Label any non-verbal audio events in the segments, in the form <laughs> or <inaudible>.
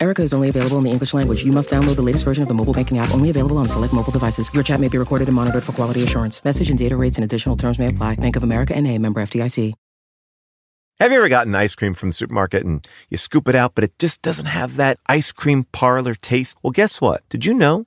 Erica is only available in the English language. You must download the latest version of the mobile banking app, only available on select mobile devices. Your chat may be recorded and monitored for quality assurance. Message and data rates and additional terms may apply. Bank of America and a member FDIC. Have you ever gotten ice cream from the supermarket and you scoop it out, but it just doesn't have that ice cream parlor taste? Well, guess what? Did you know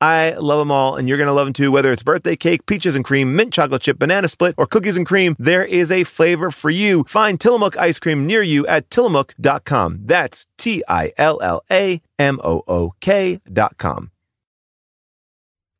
I love them all, and you're going to love them too. Whether it's birthday cake, peaches and cream, mint chocolate chip, banana split, or cookies and cream, there is a flavor for you. Find Tillamook ice cream near you at tillamook.com. That's T I L L A M O O K.com.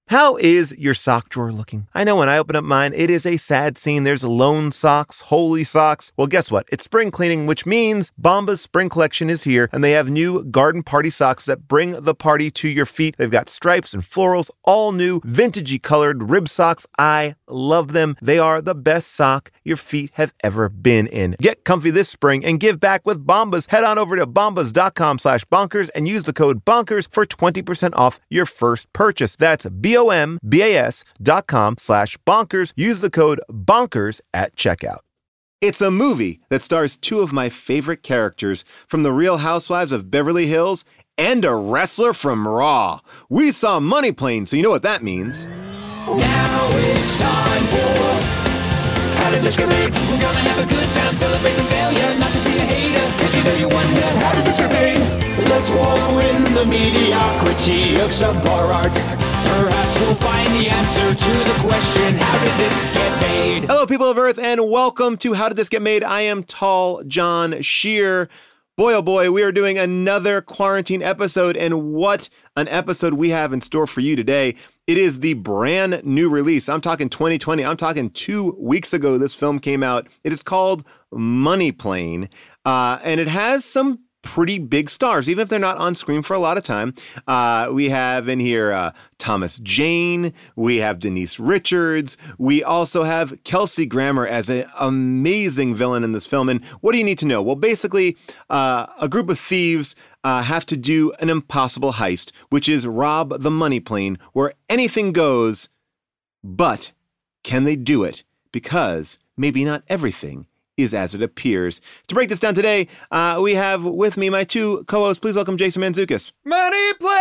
How is your sock drawer looking? I know when I open up mine, it is a sad scene. There's lone socks, holy socks. Well, guess what? It's spring cleaning, which means Bombas spring collection is here, and they have new garden party socks that bring the party to your feet. They've got stripes and florals, all new, vintagey colored rib socks. I love them. They are the best sock your feet have ever been in. Get comfy this spring and give back with Bombas. Head on over to bombas.com slash bonkers and use the code bonkers for 20% off your first purchase. That's B B-O-M-B-A-S dot com slash bonkers. Use the code bonkers at checkout. It's a movie that stars two of my favorite characters from The Real Housewives of Beverly Hills and a wrestler from Raw. We saw Money Plane, so you know what that means. Now it's time for How to Discriminate. We're gonna have a good time, celebrate some failure, not just be a hater. Cause you know you wonder how to discriminate. Let's wallow in the mediocrity of subpar art. Perhaps we'll find the answer to the question how did this get made? Hello, people of Earth, and welcome to How Did This Get Made? I am Tall John Scheer. Boy, oh boy, we are doing another quarantine episode, and what an episode we have in store for you today. It is the brand new release. I'm talking 2020. I'm talking two weeks ago, this film came out. It is called Money Plane, uh, and it has some pretty big stars, even if they're not on screen for a lot of time. Uh, we have in here uh, Thomas Jane, we have Denise Richards, we also have Kelsey Grammer as an amazing villain in this film. And what do you need to know? Well, basically, uh, a group of thieves uh, have to do an impossible heist, which is rob the money plane where anything goes, but can they do it? Because maybe not everything is as it appears. To break this down today, uh, we have with me my two co-hosts. Please welcome Jason Mantzoukas. Money plane.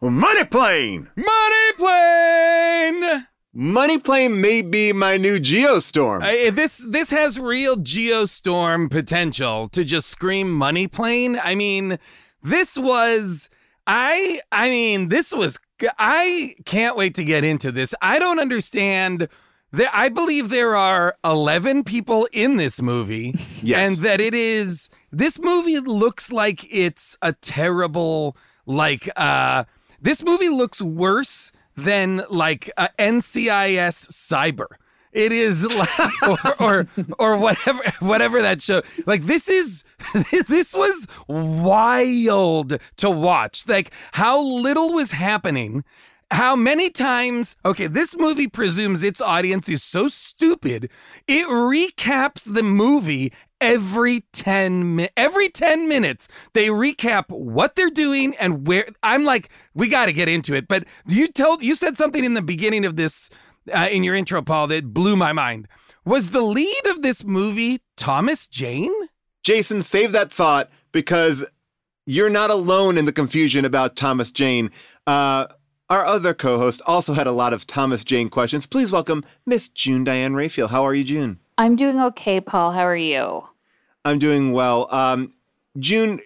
<laughs> Money plane. Money plane. Money plane may be my new Geostorm. Uh, this this has real Geostorm potential to just scream money plane. I mean, this was I I mean, this was I can't wait to get into this. I don't understand there, I believe there are 11 people in this movie. <laughs> Yes. And that it is, this movie looks like it's a terrible, like, uh, this movie looks worse than like a NCIS cyber. It is <laughs> like, or, or, or whatever, whatever that show. Like this is, <laughs> this was wild to watch. Like how little was happening how many times, okay, this movie presumes its audience is so stupid, it recaps the movie every 10 mi- every 10 minutes. They recap what they're doing and where i'm like we got to get into it but you told you said something in the beginning of this uh, in your intro paul that blew my mind. Was the lead of this movie thomas jane? Jason save that thought because you're not alone in the confusion about thomas jane. Uh, Our other co-host also had a lot of Thomas Jane questions. Please welcome Miss June Diane Raphael. How are you, June? I'm doing okay, Paul. How are you? I'm doing well. Um, June,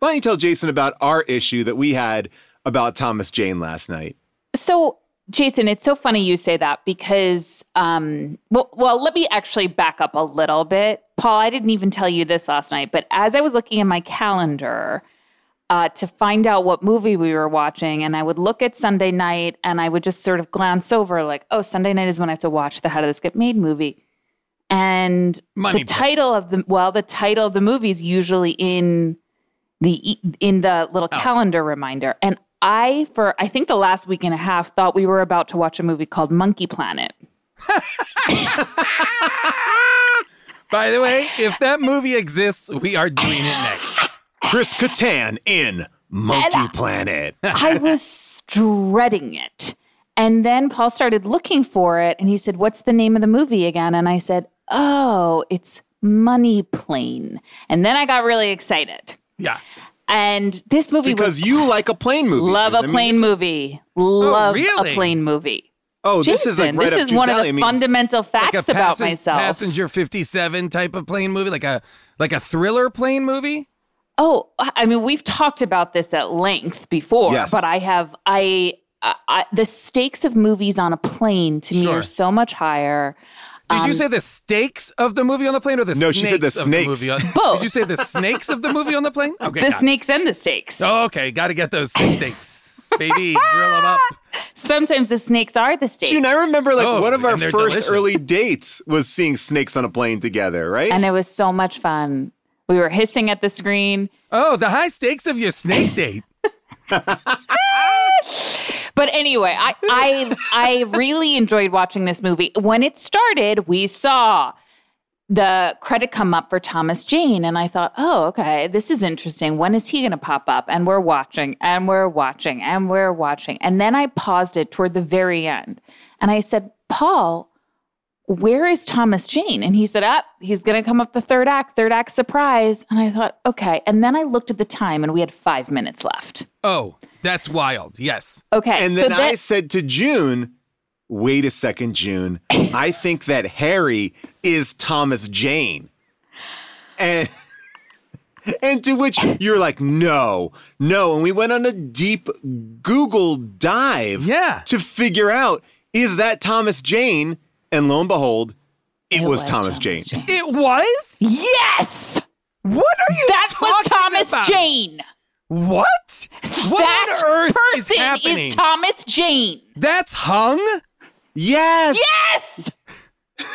why don't you tell Jason about our issue that we had about Thomas Jane last night? So, Jason, it's so funny you say that because, um, well, well, let me actually back up a little bit. Paul, I didn't even tell you this last night, but as I was looking at my calendar uh, to find out what movie we were watching, and I would look at Sunday night and I would just sort of glance over, like, oh, Sunday night is when I have to watch the How Did This Get Made movie. And Money the title of the well, the title of the movie is usually in the in the little Oh. calendar reminder. And I, for I think the last week and a half, thought we were about to watch a movie called Monkey Planet. <laughs> By the way, if that movie exists, we are doing it next. Chris Kattan in Monkey Planet. <laughs> I was dreading it. And then Paul started looking for it and he said, What's the name of the movie again? And I said, Oh, it's Money Plane. And then I got really excited. Yeah. And this movie Because was you like a plane movie. love a a I plane movie. Oh, love really? a plane movie. Oh, Jason, this is like right this up is one of the I mean, fundamental Like facts a about passen- myself. Passenger 57 type of plane movie, like a like a thriller plane movie. Oh, I mean, we've talked about this at length before, Yes. but I have I, I, I the stakes of movies on a plane to me are so much higher. Did you Um, say the stakes of the movie on the plane or the No, snakes she said the of the movie? On- Both. Did you say the snakes of the movie on the plane? <laughs> Okay. the got it. snakes and the stakes. Oh, okay, got to get those snake steaks, baby. Grill them up. <laughs> Sometimes the snakes are the stakes. June, I remember like Oh, one of our first delicious. early dates was seeing snakes on a plane together, right? and it was so much fun. We were hissing at the screen. Oh, the high stakes of your snake <laughs> date. But anyway, I, I I really enjoyed watching this movie. When it started, we saw the credit come up for Thomas Jane, and I thought, oh, okay, this is interesting. When is he going to pop up? And we're watching, and we're watching, and we're watching. And then I paused it toward the very end, and I said, Paul, where is Thomas Jane? And he said, up, he's going to come up the third act, third act surprise. And I thought, okay. And then I looked at the time, and we had five minutes left. Oh, that's wild. Yes. Okay, and so then that, I said to June, wait a second, June. <coughs> I think that Harry is Thomas Jane. And and to which you're like, no, no. And we went on a deep Google dive Yeah. to figure out is that Thomas Jane? And lo and behold, it, was, Thomas, Jane. It was? Yes, What are you that was Thomas about? What? What? What that on earth is person happening? is Thomas Jane. That's hung? Yes. Yes, <laughs>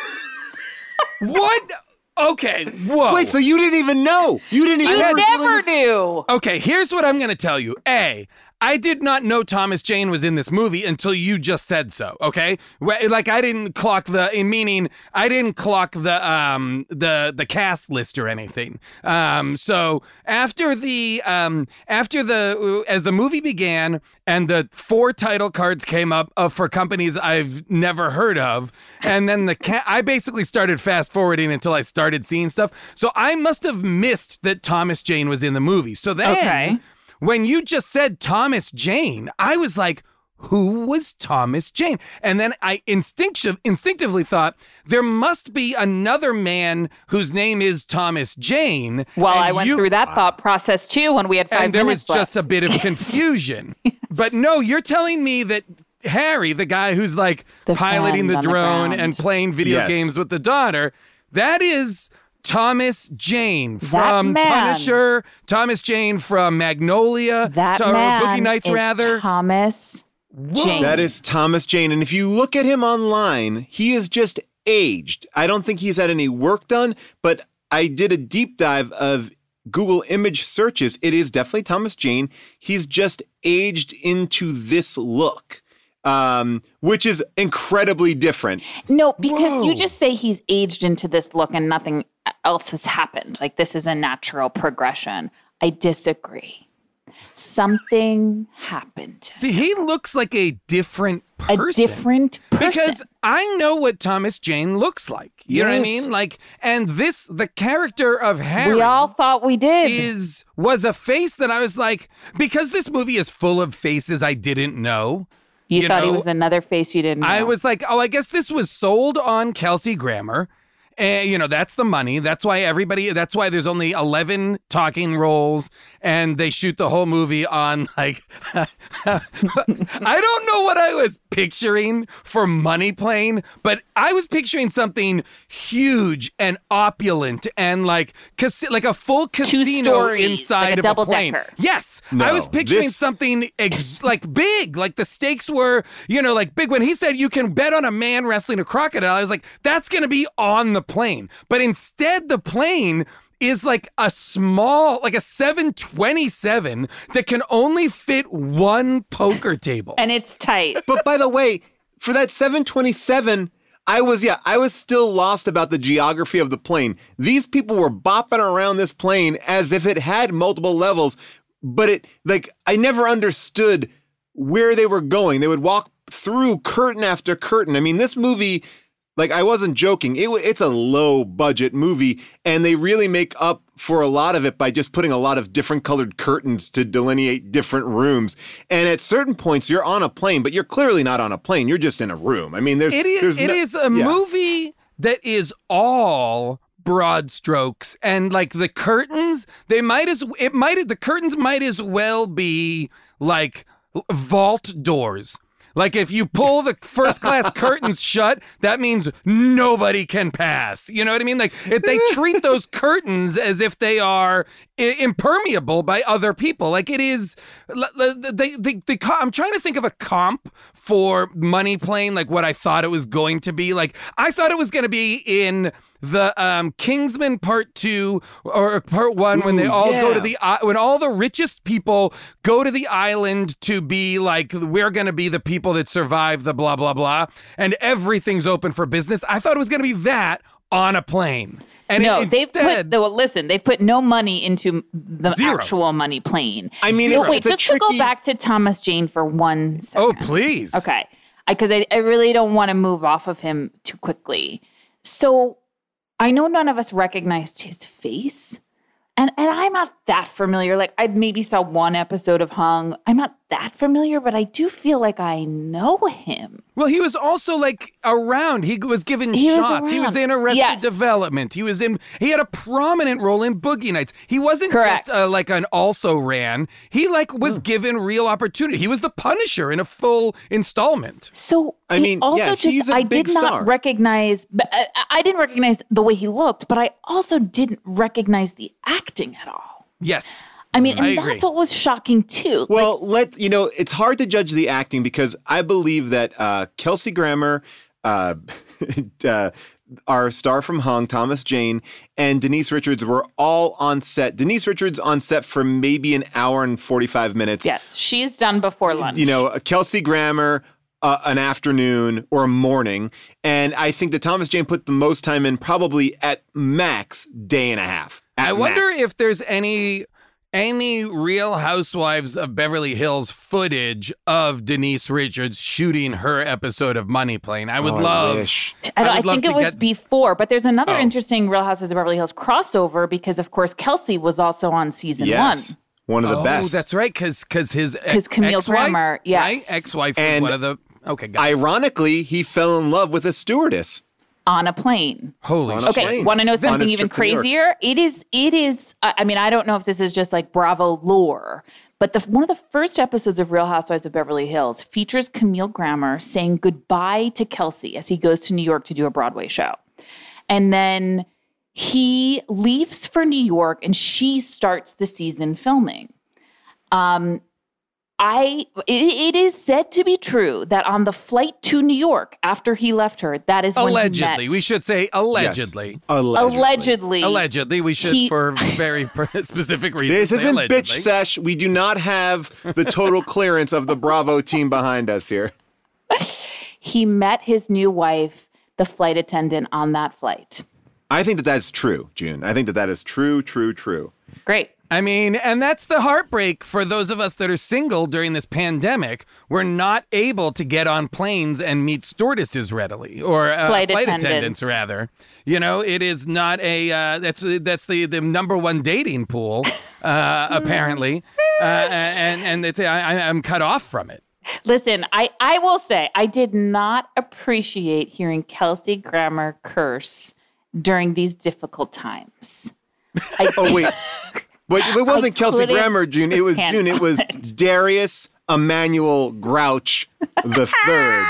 What? Okay, whoa. Wait, so you didn't even know? You didn't even you know never knew. Okay, here's what I'm going to tell you. A, I did not know Thomas Jane was in this movie until you just said so. Okay, like I didn't clock the meaning I didn't clock the um the the cast list or anything. Um, so after the um after the as the movie began and the four title cards came up uh, for companies I've never heard of, and then the ca- I basically started fast forwarding until I started seeing stuff. So I must have missed that Thomas Jane was in the movie. So then Okay. When you just said Thomas Jane, I was like, who was Thomas Jane? And then I instinctive, instinctively thought there must be another man whose name is Thomas Jane. Well, And I went you- through that thought process too when we had five and there was left. just a bit of <laughs> confusion. But no, you're telling me that Harry, the guy who's like The piloting the on the drone and playing video Yes. games with the daughter, that is Thomas Jane from. Punisher, Thomas Jane from Magnolia, that to- man Boogie Nights is rather. Thomas Jane. That is Thomas Jane. And if you look at him online, he is just aged. I don't think he's had any work done, but I did a deep dive of Google image searches. It is definitely Thomas Jane. He's just aged into this look, um, which is incredibly different. No, because you just say he's aged into this look and nothing else has happened. Like this is a natural progression. I disagree. Something happened. See, he looks like a different person. A person. different person. Because I know what Thomas Jane looks like. You know what I mean? Like, and this, the character of Harry. we all thought we did. is was a face that I was like because this movie is full of faces I didn't know. You, You thought he was another face you didn't know. I was like, oh, I guess this was sold on Kelsey Grammer. And, you know, that's the money. That's why everybody, that's why there's only 11 talking roles and they shoot the whole movie on like, <laughs> I don't know what I was picturing for Money Plane, but I was picturing something huge and opulent and like, cas- like a full casino stories, inside like a of double a plane. decker. Yes. I was picturing this- something ex- like big, like the stakes were, you know, like big. When he said you can bet on a man wrestling a crocodile, I was like, that's going to be on the plane. But instead, the plane is like a small, like a 727 that can only fit one poker table. and it's tight. But by the way, for that 727, I was yeah, I was still lost about the geography of the plane. These people were bopping around this plane as if it had multiple levels, but it like I never understood where they were going. They would walk through curtain after curtain. I mean, this movie like I wasn't joking. It, it's a low budget movie, and they really make up for a lot of it by just putting a lot of different colored curtains to delineate different rooms. And at certain points, you're on a plane, but you're clearly not on a plane. You're just in a room. I mean, there's It is. there's It no- is a yeah. movie that is all broad strokes and like the curtains. They might as it might the curtains might as well be like vault doors. Like if you pull the first class <laughs> curtains shut, that means nobody can pass. You know what I mean? Like if they treat <laughs> those curtains as if they are I- impermeable by other people. Like it is. They, they, they, I'm trying to think of a comp for Money Plane, like what I thought it was going to be. Like I thought it was going to be in the um, Kingsman Part Two or Part One when they Ooh, all go to the when all the richest people go to the island to be like we're going to be the people that survive the blah blah blah, and everything's open for business. I thought it was going to be that on a plane. And no, it, they've put. Well, listen, they've put no money into the Zero. actual money plane. I mean, wait, just to go back to Thomas Jane for one oh, second. oh please, Okay. Because I, I really don't want to move off of him too quickly. So I know none of us recognized his face. And and I'm not that familiar. Like I maybe saw one episode of Hung. I'm not that familiar, but I do feel like I know him. Well, he was also like around. He was given He was shots. he was in Arrested Yes. Development. He was in. He had a prominent role in Boogie Nights. He wasn't Correct. just uh, like an also ran. He like was given real opportunity. He was the Punisher in a full installment. So I he mean, also yeah, just he's a I big did not star. recognize. I, I didn't recognize the way he looked, but I also didn't recognize the acting at all. Yes. I mean, and I that's what was shocking too. Well, let you know, it's hard to judge the acting because I believe that uh, Kelsey Grammer, uh, <laughs> uh, our star from Hung, Thomas Jane, and Denise Richards were all on set. Denise Richards on set for maybe an hour and forty five minutes. Yes, she's done before lunch. You know, Kelsey Grammer. Uh, an afternoon or a morning, and I think that Thomas Jane put the most time in, probably at max day and a half. At I wonder max. if there's any any Real Housewives of Beverly Hills footage of Denise Richards shooting her episode of Money Plane. I would Oh, I love. wish. I, I I would love think it was get- before, but there's another Oh. interesting Real Housewives of Beverly Hills crossover because, of course, Kelsey was also on season Yes, one. one of the oh, best. that's right, because because his 'Cause Camille ex-wife, Grammer, yes. right? ex-wife was one of the. Okay, got it. Ironically, he fell in love with a stewardess. On a plane. holy On. Okay, want to know something even trip to New York. crazier? It is. It is. I I mean, I don't know if this is just like Bravo lore, but the one of the first episodes of Real Housewives of Beverly Hills features Camille Grammer saying goodbye to Kelsey as he goes to New York to do a Broadway show, and then he leaves for New York, and she starts the season filming. Um, I it, it is said to be true that on the flight to New York after he left her, that is when he Allegedly, met- we should say allegedly. Allegedly. allegedly Allegedly, we should He- for very <laughs> specific reasons. This say isn't bitch sesh. We do not have the total clearance of the Bravo team behind us here. <laughs> he met his new wife, the flight attendant on that flight. I think that that's true, June. I think that that is true, true, true. Great. I mean, and that's the heartbreak for those of us that are single during this pandemic. We're not able to get on planes and meet stewardesses readily, or uh, Flight attendants. attendants. rather. You know, it is not a uh, that's that's the the number one dating pool, uh, <laughs> apparently, uh, and and it's I, I- I'm cut off from it. Listen, I, I will say I did not appreciate hearing Kelsey Grammer curse during these difficult times. I, Oh wait, <laughs> but it wasn't Kelsey Grammer, June. It was <laughs> handle June. It was. Darius Emmanuel Grouch the <laughs> third.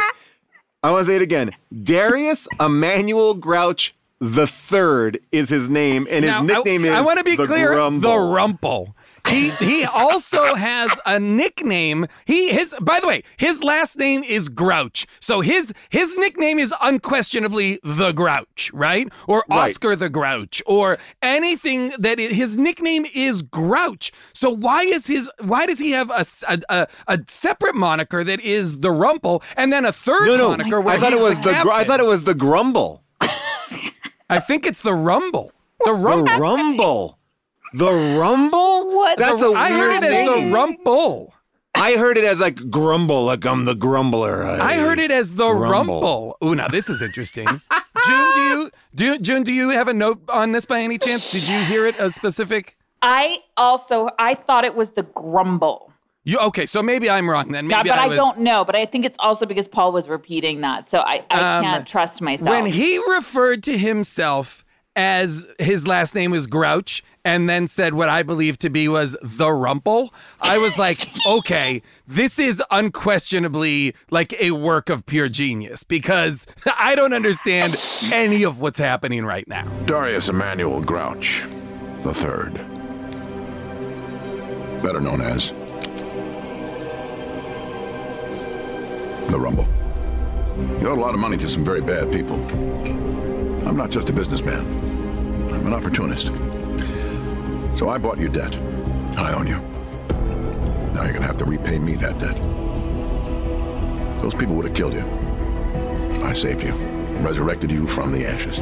I want to say it again. Darius Emmanuel Grouch the third is his name, and his Now, nickname I, is I want to be the clear. Grumble. The Rumple. He he also has a nickname. He his by the way, his last name is Grouch. So his his nickname is unquestionably the Grouch, right? Or Right. Oscar the Grouch or anything that i- his nickname is Grouch. So why is his why does he have a a a separate moniker that is the Rumple and then a third No, no. moniker where I thought it was the. gr- I thought it was the Grumble. I think it's the Rumble. The The Rumble. Rumble. The Rumble? What? That's a I heard weird it as the name. Rumple. I heard it as like grumble, like I'm the grumbler. I heard it as the Rumble. Rumble. Ooh, now this is interesting. June, do you do June? Do you have a note on this by any chance? Did you hear it a specific? I also I thought it was the grumble. You okay? So maybe I'm wrong then. Yeah, but I, was- don't know. But I think it's also because Paul was repeating that, so I, I Um, can't trust myself. When he referred to himself as his last name was Grouch, and then said what I believe to be was the Rumple, I was like, <laughs> okay, this is unquestionably like a work of pure genius because <laughs> I don't understand any of what's happening right now. Darius Emmanuel Grouch the Third, better known as the Rumble. You owed a lot of money to some very bad people. I'm not just a businessman. I'm an opportunist. So I bought you debt. I own you. Now you're gonna have to repay me that debt. Those people would have killed you. I saved you, resurrected you from the ashes.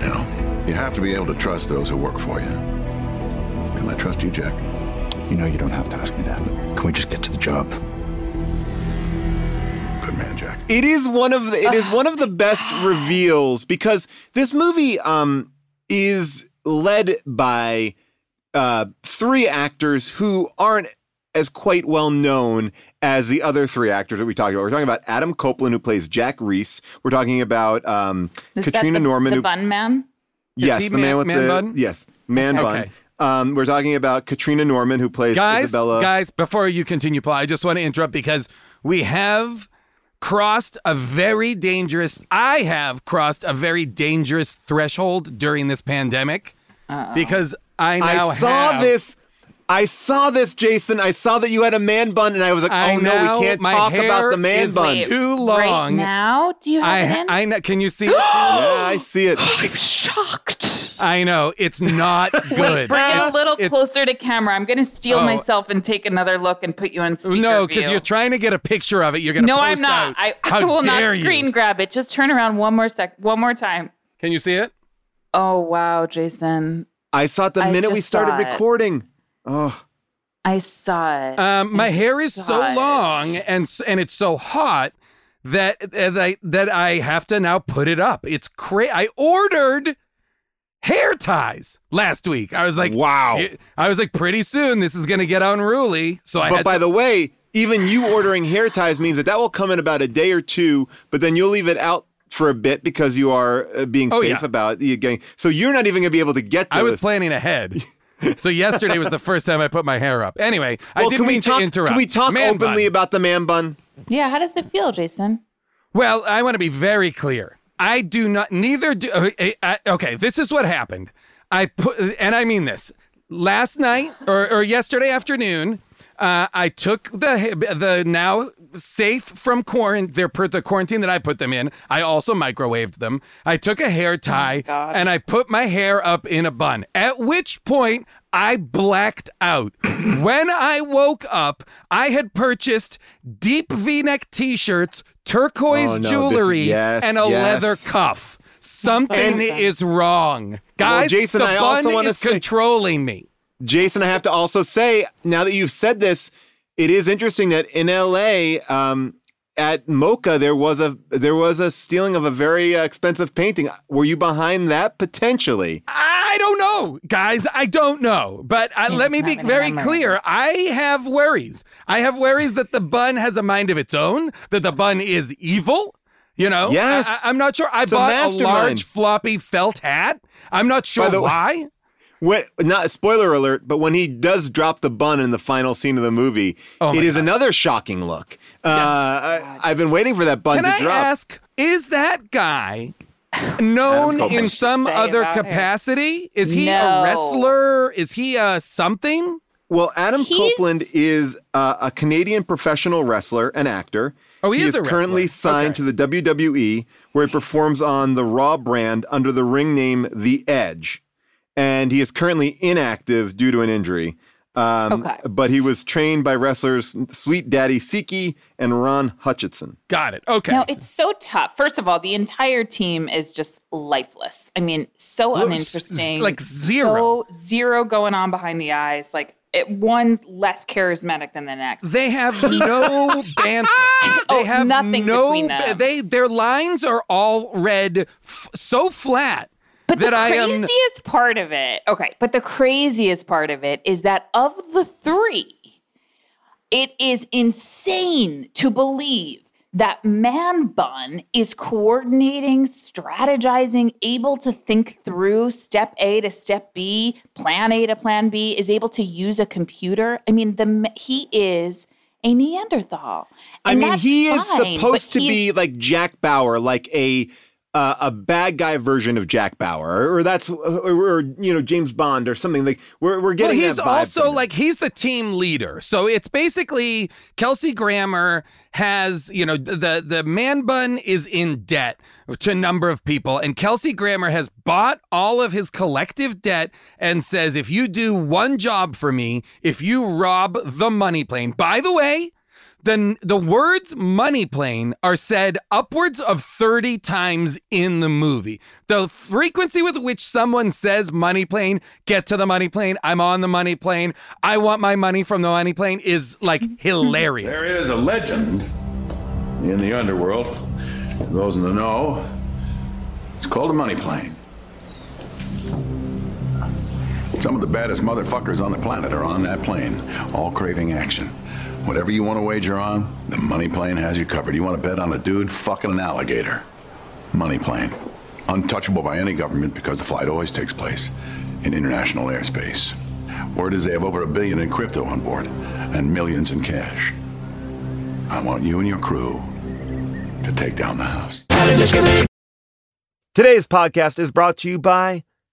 Now, you have to be able to trust those who work for you. Can I trust you, Jack? You know you don't have to ask me that. Can we just get to the job? Good man, Jack. It is one of the, it is one of the best reveals because this movie um is led by uh three actors who aren't as quite well known as the other three actors that we talked about. We're talking about Adam Copeland who plays Jack Reese. We're talking about um Is that Katrina the, Norman the who bun man. yes, he the man, man- with man the bun? yes, man Okay. bun. Um we're talking about Katrina Norman who plays guys, Isabella. guys, before you continue, Paul, I just want to interrupt because we have crossed a very dangerous. I have crossed a very dangerous threshold during this pandemic Uh-uh. because I now I saw have- this. I saw this, Jason. I saw that you had a man bun, and I was like, I "Oh no, we can't talk about the man is bun." too Right long. now, do you have it I in? I know. Can you see? it? <gasps> yeah, I see it. <gasps> I'm shocked. I know it's not <laughs> good. Bring it a little it's- closer to camera. I'm going to steal Oh. myself and take another look and put you on speaker No, because you're trying to get a picture of it. You're gonna. No, I'm not. out. I, <laughs> I will not screen you? grab it. Just turn around one more sec. One more time. Can you see it? Oh wow, Jason. I saw it the I minute we started recording. Oh, I saw it. Um, my I hair is saw so it. long and and it's so hot that that I, that I have to now put it up. It's crazy. I ordered hair ties last week. I was like, Wow. I was like, pretty soon this is gonna get unruly. So I but by to, the way, even you ordering hair ties means that that will come in about a day or two, but then you'll leave it out for a bit because you are uh, being Oh, safe yeah. about you getting. So you're not even gonna be able to get to I was this. planning ahead. so yesterday was the <laughs> first time I put my hair up. Anyway, I well, didn't can we mean talk? to interrupt. Can we talk Man openly bun. about the man bun? yeah, how does it feel, Jason? Well, I want to be very clear. I do not. Neither do. uh, uh, okay, this is what happened. I put, and I mean this. Last night or, or yesterday afternoon, uh, I took the the now safe from quarantine. They're per the quarantine that I put them in. I also microwaved them. I took a hair tie God. and I put my hair up in a bun. At which point. I blacked out. <clears throat> when I woke up, I had purchased deep V-neck t-shirts, turquoise Oh, no, this is- jewelry, yes, and a yes. leather cuff. Something And- is wrong. Guys, Jason, the I bun also is say- controlling me. Jason, I have to also say, now that you've said this, it is interesting that in LA, um, at MOCA there was a there was a stealing of a very uh, expensive painting. Were you behind that potentially? I don't know, guys. I don't know. But uh, let me be very clear. I have worries. I have worries that the bun has a mind of its own, that the bun is evil. You know? Yes. I, am not sure. I It's bought a, mastermind. large floppy felt hat. I'm not sure the way- why. When, not spoiler alert, but when he does drop the bun in the final scene of the movie, Oh it is God. another shocking look. Uh, I, I've been waiting for that bun Can to I drop. ask, is that guy known in some other about him. capacity? Is he No. a wrestler? Is he a something? Well, Adam He's- Copeland is uh, a Canadian professional wrestler and actor. Oh, he is is a currently signed Okay. to the WWE, where he performs on the Raw brand under the ring name The Edge, and he is currently inactive due to an injury. Um, Okay. But he was trained by wrestlers Sweet Daddy Siki and Ron Hutchinson. Got it. Okay. No, it's so tough. First of all, the entire team is just lifeless. I mean, so Well, s- uninteresting. like zero. So zero going on behind the eyes. Like it, one's less charismatic than the next. They have no <laughs> banter. They Oh, have nothing no. between them. They their lines are all read f- so flat But that the I am. craziest part of it, okay, but the craziest part of it is that of the three, it is insane to believe that Man Bun is coordinating, strategizing, able to think through step A to step B, plan A to plan B, is able to use a computer. I mean, the he is a Neanderthal. I mean, he is fine, supposed to be like Jack Bauer, like a uh, a bad guy version of Jack Bauer, or that's or, or you know James Bond or something like we're we're getting. Well, he's also like he's the team leader. So it's basically Kelsey Grammer has, you know, the the man bun is in debt to a number of people, and Kelsey Grammer has bought all of his collective debt and says, if you do one job for me, if you rob the money plane, by the way. The, the words money plane are said upwards of 30 times in the movie. The frequency with which someone says money plane, get to the money plane, I'm on the money plane, I want my money from the money plane is like <laughs> hilarious. There is a legend in the underworld. Those in the know, it's called a money plane. Some of the baddest motherfuckers on the planet are on that plane, all craving action. Whatever you want to wager on, the money plane has you covered. You want to bet on a dude fucking an alligator? Money plane. Untouchable by any government because the flight always takes place in international airspace. Word is they have over a billion in crypto on board and millions in cash. I want you and your crew to take down the house. Today's podcast is brought to you by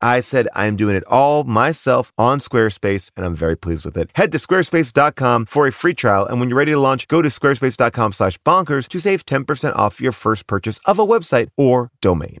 I said I'm doing it all myself on Squarespace, and I'm very pleased with it. Head to squarespace.com for a free trial, and when you're ready to launch, go to squarespace.com slash bonkers to save 10% off your first purchase of a website or domain.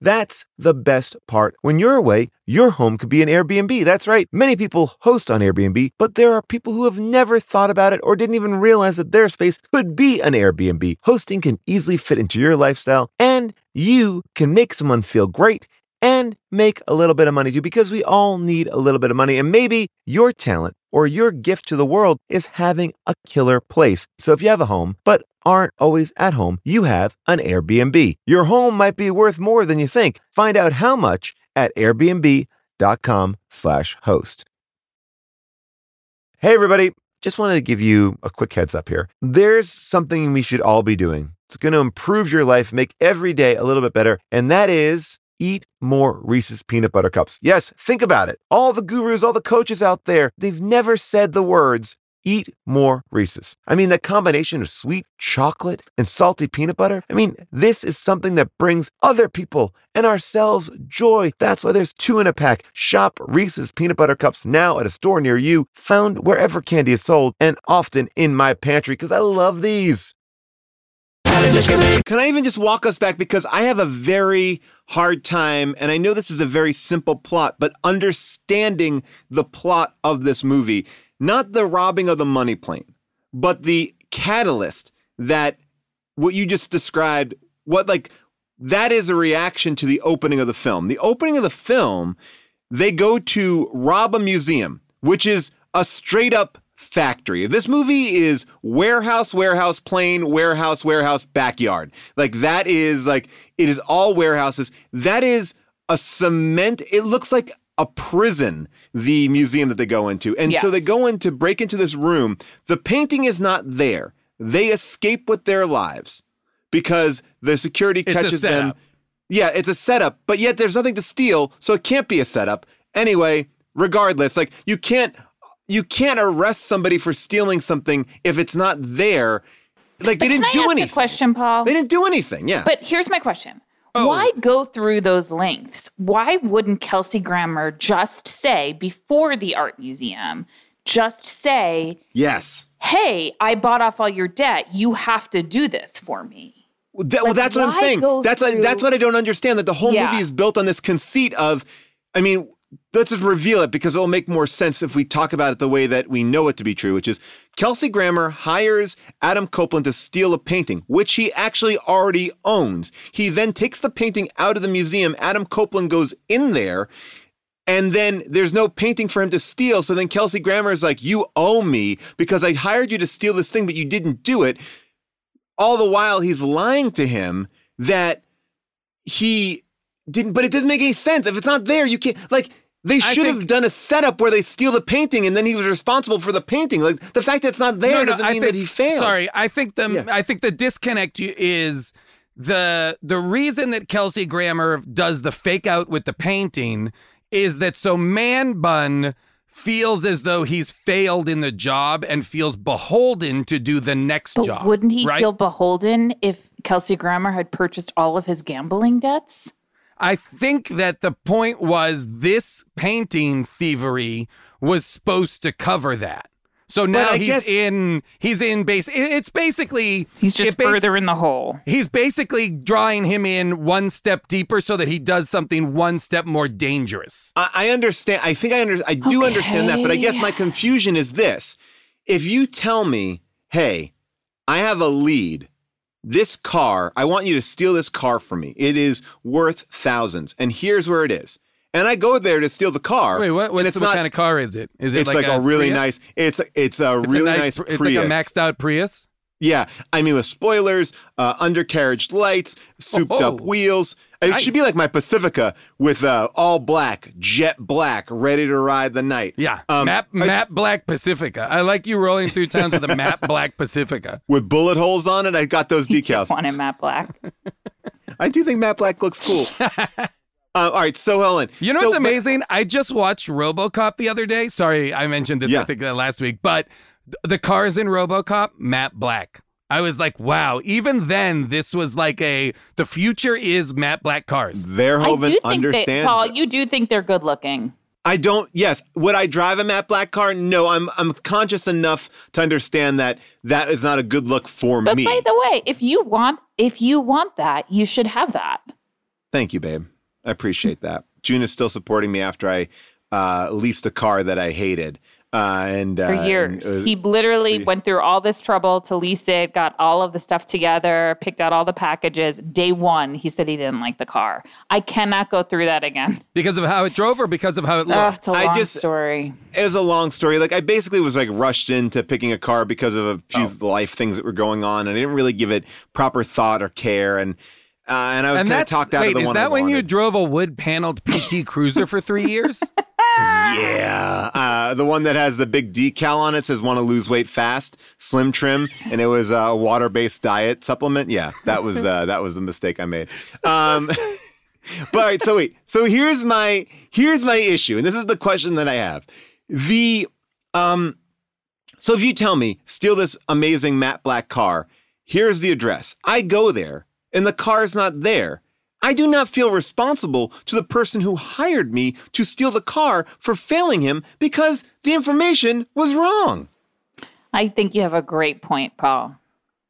That's the best part. When you're away, your home could be an Airbnb. That's right. Many people host on Airbnb, but there are people who have never thought about it or didn't even realize that their space could be an Airbnb. Hosting can easily fit into your lifestyle, and you can make someone feel great and make a little bit of money too, because we all need a little bit of money. And maybe your talent or your gift to the world is having a killer place. So if you have a home, but aren't always at home, you have an Airbnb. Your home might be worth more than you think. Find out how much at airbnb.com slash host. Hey, everybody. Just wanted to give you a quick heads up here. There's something we should all be doing. It's going to improve your life, make every day a little bit better, and that is eat more Reese's peanut butter cups. Yes, think about it. All the gurus, all the coaches out there, they've never said the words eat more Reese's. I mean, the combination of sweet chocolate and salty peanut butter. I mean, this is something that brings other people and ourselves joy. That's why there's two in a pack. Shop Reese's peanut butter cups now at a store near you, found wherever candy is sold, and often in my pantry because I love these. Can I even just walk us back? Because I have a very hard time, and I know this is a very simple plot, but understanding the plot of this movie, not the robbing of the money plane, but the catalyst that what you just described, what like that is a reaction to the opening of the film. The opening of the film, they go to rob a museum, which is a straight up factory. This movie is warehouse, warehouse, plane, warehouse, warehouse, backyard. Like that is like it is all warehouses. That is a cement. It looks like a prison. The museum that they go into, and so they go in to break into this room. The painting is not there. They escape with their lives because the security It's catches them. Yeah, it's a setup, but yet there's nothing to steal, so it can't be a setup. Anyway, regardless, like you can't you can't arrest somebody for stealing something if it's not there. Like they didn't can I do anything. a question, Paul? They didn't do anything. Yeah. But here's my question. Oh. Why go through those lengths? Why wouldn't Kelsey Grammer just say before the art museum, just say, yes. hey, I bought off all your debt. You have to do this for me. Well, that- well, that's what I'm saying. go That's what, that's what I don't understand. That the whole Yeah. movie is built on this conceit of, I mean, let's just reveal it because it'll make more sense if we talk about it the way that we know it to be true, which is Kelsey Grammer hires Adam Copeland to steal a painting, which he actually already owns. He then takes the painting out of the museum. Adam Copeland goes in there. And then there's no painting for him to steal. So then Kelsey Grammer is like, You owe me because I hired you to steal this thing, but you didn't do it all the while he's lying to him that he didn't but it doesn't make any sense if it's not there you can't like they I should have done a setup where they steal the painting and then he was responsible for the painting like the fact that it's not there No, no, doesn't I mean think- that he failed Sorry, I think the Yeah. I think the disconnect is the the reason that Kelsey Grammer does the fake out with the painting is that so Man Bun feels as though he's failed in the job and feels beholden to do the next But job. wouldn't he right? feel beholden if Kelsey Grammer had purchased all of his gambling debts? I think that the point was this painting thievery was supposed to cover that. So now he's guess- in he's in base it's basically He's just bas- further in the hole. He's basically drawing him in one step deeper so that he does something one step more dangerous. I, I understand i think i under, i do understand that but i guess my confusion is this if you tell me hey i have a lead this car i want you to steal this car from me it is worth thousands and here's where it is and i go there to steal the car Wait, what, what's it's what not kind of car is it? Is it it's like, a, really Prius? nice. It's it's a It's really a nice, nice, It's Prius. like a maxed out Prius. Yeah, I mean with spoilers, uh, undercarriage lights, souped up Oh, wheels. It nice. should be like my Pacifica with uh, all black, jet black, ready to ride the night. Yeah, Um, map I- black Pacifica. I like you rolling through towns with a map black Pacifica. <laughs> with bullet holes on it. I got those decals. One in matte Black. <laughs> I do think matte black looks cool. <laughs> uh, all right, so Helen, You know so- what's amazing? I just watched RoboCop the other day. Sorry, I mentioned this I think uh, last week, but th- the cars in RoboCop matte black. I was like, wow. Even then, this was like a the future is matte black cars. Verhoeven I do think understands. they, Paul, you do think they're good looking. I don't. Yes, would I drive a matte black car? No, I'm. I'm conscious enough to understand that that is not a good look for But me. by the way, if you want if you want that, you should have that. Thank you, babe. I appreciate that. June is still supporting me after I uh, leased a car that I hated. Uh, and For uh, years. and, uh, he literally went through all this trouble to lease it, got all of the stuff together, picked out all the packages. Day one, he said he didn't like the car. I cannot go through that again. Because of how it drove or because of how it Oh, looked? it's a I long just- story. it was a long story. Like I basically was like rushed into picking a car because of a few Oh. life things that were going on, and I didn't really give it proper thought or care. And Uh, and I was kind of talked out wait, of the is one Is that I when you drove a wood paneled PT Cruiser for three years? <laughs> Yeah, uh, the one that has the big decal on it says "Want to lose weight fast, slim trim," and it was a water-based diet supplement. Yeah, that was uh, that was the mistake I made. Um, <laughs> but so wait, so here's my here's my issue, and this is the question that I have. The um, so if you tell me steal this amazing matte black car, here's the address. I go there, and the car is not there. I do not feel responsible to the person who hired me to steal the car for failing him because the information was wrong. I think you have a great point, Paul.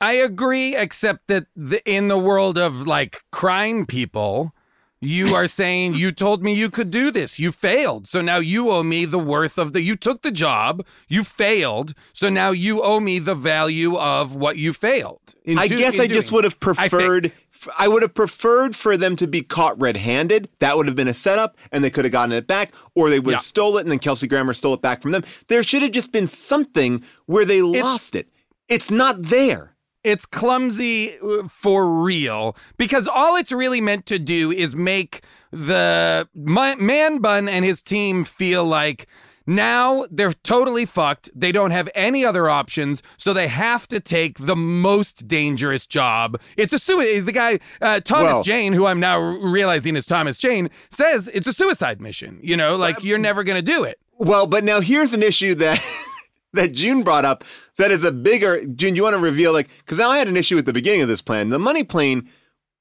I agree, except that the, in the world of like crime people, you are <laughs> saying you told me you could do this. You failed. So now you owe me the worth of the you took the job, you failed. So now you owe me the value of what you failed. in I do- guess in I just would have I think. preferred. I would have preferred for them to be caught red-handed. That would have been a setup, and they could have gotten it back, or they would have Yeah. stole it, and then Kelsey Grammer stole it back from them. There should have just been something where they lost it. It's not there. It's clumsy uh, for real because all it's really meant to do is make the man bun and his team feel like now they're totally fucked. They don't have any other options, so they have to take the most dangerous job. It's a suicide. The guy uh, Thomas Well- Jane, who I'm now realizing is Thomas Jane, says it's a suicide mission. You know, like you're never gonna do it. Well, but now here's an issue that <laughs> that June brought up that is a bigger June, you want to reveal like because now I had an issue at the beginning of this plan. The money plane,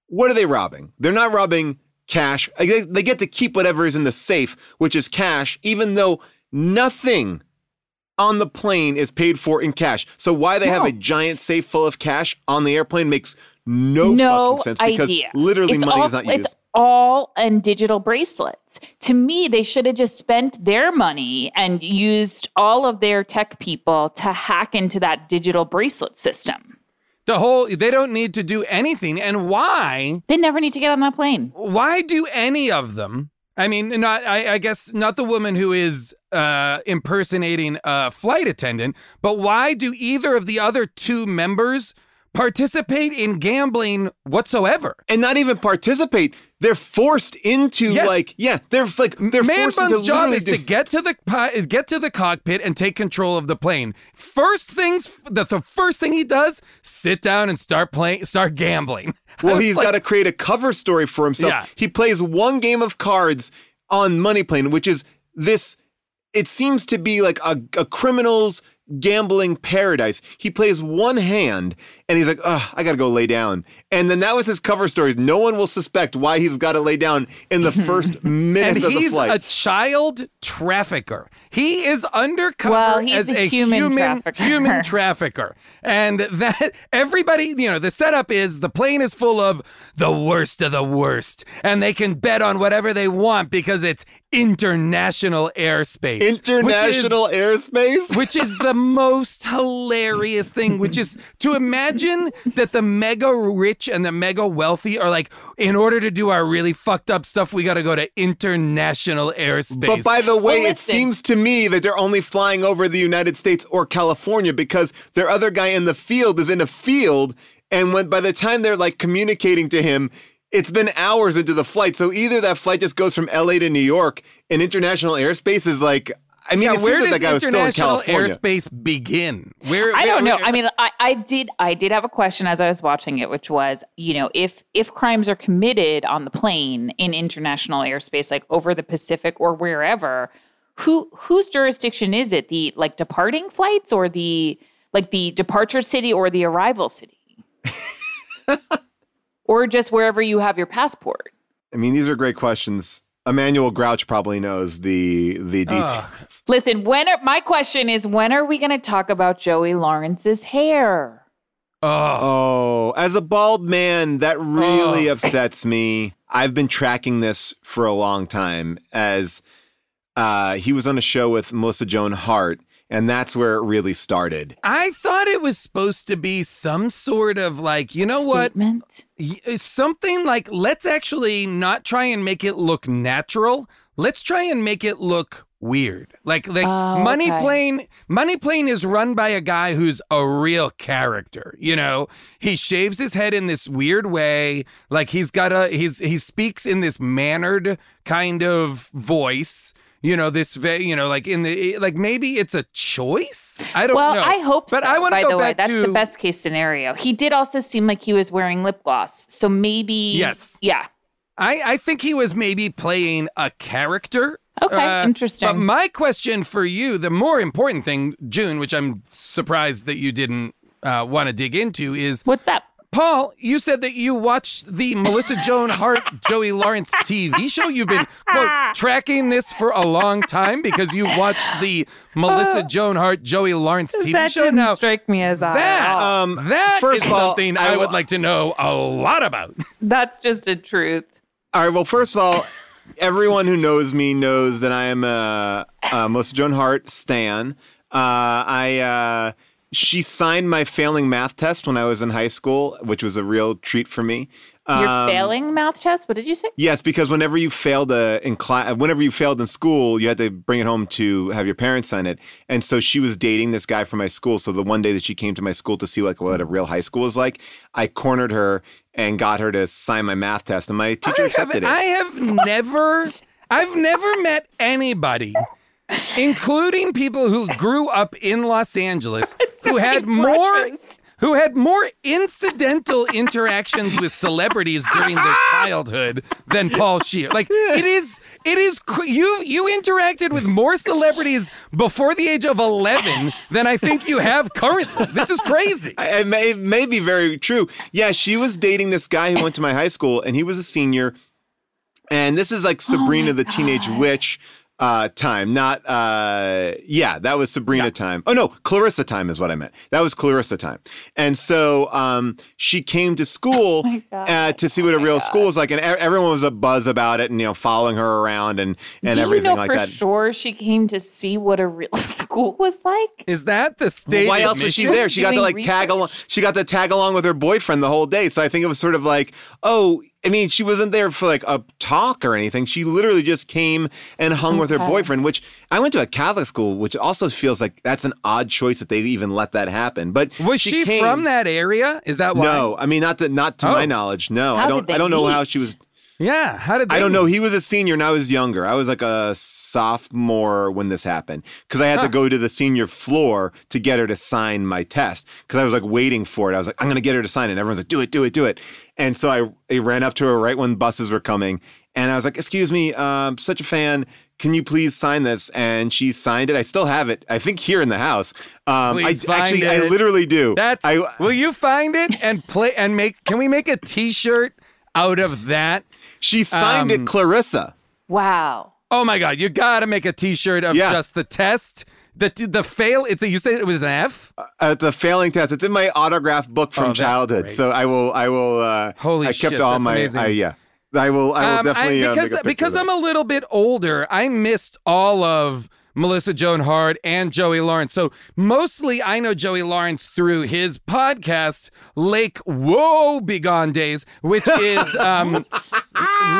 what are they robbing? They're not robbing cash. They, they get to keep whatever is in the safe, which is cash, even though nothing on the plane is paid for in cash. So why they have a giant safe full of cash on the airplane makes no, no fucking sense because idea. literally it's money all, is not used. It's all in digital bracelets. To me, they should have just spent their money and used all of their tech people to hack into that digital bracelet system. The whole they don't need to do anything. And why? They never need to get on that plane. why do any of them i mean not I, I guess not the woman who is uh impersonating a flight attendant but why do either of the other two members participate in gambling whatsoever and not even participate. They're forced into Yes. like yeah, they're like they're Man forced into Bun's job is do- to get to the get to the cockpit and take control of the plane. First things, the, the first thing he does, sit down and start playing, start gambling. <laughs> Well, he's like, got to create a cover story for himself. Yeah. He plays one game of cards on Money Plane, which is this. It seems to be like a, a criminal's gambling paradise. He plays one hand and he's like, "Oh, I got to go lay down." And then that was his cover story. No one will suspect why he's got to lay down in the <laughs> first minutes of the he's flight. a child trafficker. He is undercover Well, as a a human human trafficker. human <laughs> trafficker. And that everybody, you know, the setup is the plane is full of the worst of the worst, and they can bet on whatever they want because it's international airspace. which is- International airspace. which is the most hilarious thing which is to imagine that the mega rich and the mega wealthy are like in order to do our really fucked up stuff we got to go to international airspace But by the way, Well, it seems to me that they're only flying over the United States or California because their other guy in the field is in a field, and when by the time they're like communicating to him, it's been hours into the flight. So either that flight just goes from LA to New York, and international airspace is like. I mean, yeah, it where does that guy was still in international California. airspace begin where I don't where- know. I mean, I, I did I did have a question as I was watching it, which was, you know, if if crimes are committed on the plane in international airspace, like over the Pacific or wherever, who whose jurisdiction is it? The like departing flights or the like the departure city or the arrival city? <laughs> or just wherever you have your passport. I mean, these are great questions. Emmanuel Grouch probably knows the the details. Listen, when are, my question is when are we going to talk about Joey Lawrence's hair? oh Oh, as a bald man, that really Oh. upsets me. I've been tracking this for a long time as uh, he was on a show with Melissa Joan Hart, and that's where it really started. I thought it was supposed to be some sort of like, you know what? Statement? Y- uh, something like let's actually not try and make it look natural let's try and make it look weird. Like like Oh, Money okay. Plane Money Plane is run by a guy who's a real character, you know? He shaves his head in this weird way, like he's got a he's he speaks in this mannered kind of voice. You know this, ve- you know, like in the like maybe it's a choice. I don't know. well, know. I hope but so. I want by to go the way, back that's to the best case scenario. He did also seem like he was wearing lip gloss, so maybe Yes. yeah. I, I think he was maybe playing a character. Okay, interesting. But my question for you, the more important thing, June, which I'm surprised that you didn't uh, want to dig into, is What's up? Paul. You said that you watched the Melissa Joan Hart, Joey Lawrence TV show. You've been quote tracking this for a long time because you watched the Melissa Joan Hart, Joey Lawrence TV that show. didn't Now strike me as odd. that all. Um, that first is of all, something I I, w- would like to know a lot about. That's just a truth. All right. Well, first of all, everyone who knows me knows that I am a, a Melissa Joan Hart stan. Uh, I uh, she signed my failing math test when I was in high school, which was a real treat for me. You're Um, failing math test. What did you say? Yes, because whenever you failed uh, in class, whenever you failed in school, you had to bring it home to have your parents sign it. And so she was dating this guy from my school. So the one day that she came to my school to see like what a real high school was like, I cornered her and got her to sign my math test, and my teacher I have, accepted I have never, I've never met anybody, including people who grew up in Los Angeles, <laughs> who had more, who had more incidental interactions with celebrities during their childhood than Paul Scheer. Like it is, it is. cr- You you interacted with more celebrities before the age of eleven than I think you have currently. This is crazy. It may, it may be very true. Yeah, she was dating this guy who went to my high school, and he was a senior. And this is like Sabrina the Teenage Witch uh, time, not uh, yeah, that was Sabrina time. Oh no, Clarissa time is what I meant. That was Clarissa time. And so um, she came to school <laughs> uh, to see what a real school was like, and everyone was a buzz about it, and you know, following her around and and Do you everything know like for that. sure she came to see what a real <laughs> school was like? Is that the state? Why else was she there? She got to Doing like tag along. She got to tag along with her boyfriend the whole day. So I think it was sort of like, oh, I mean, she wasn't there for like a talk or anything. She literally just came and hung with her boyfriend. Which I went to a Catholic school, which also feels like that's an odd choice that they even let that happen. But Was she, came- from that area? Is that why? No, I mean not that not to Oh. my knowledge. No, How I don't. I don't know how she was. Yeah. How did they I don't know. He was a senior and I was younger. I was like a sophomore when this happened because I had to go to the senior floor to get her to sign my test because I was like waiting for it. I was like, I'm going to get her to sign it. And everyone's like, do it, do it, do it. And so I, I ran up to her right when buses were coming. And I was like, excuse me, um, such a fan. Can you please sign this? And she signed it. I still have it. I think here in the house. Um, I Please find actually, I literally do. That's. I, will you find it and play and make? Can we make a T-shirt out of that? she signed um, it, Clarissa. Wow. Oh my God! You got to make a T-shirt of Yeah. just the test. The the fail. It's a. You said it was an F. Uh, it's a failing test. It's in my autograph book from Oh, childhood. great. So I will. I will. Uh, Holy I kept shit, all my. I, yeah. I will. I will Um, definitely uh, because picture because I'm a little bit older. I missed all of Melissa Joan Hart and Joey Lawrence. So mostly I know Joey Lawrence through his podcast Lake Whoa Begone Days, which is <laughs> um,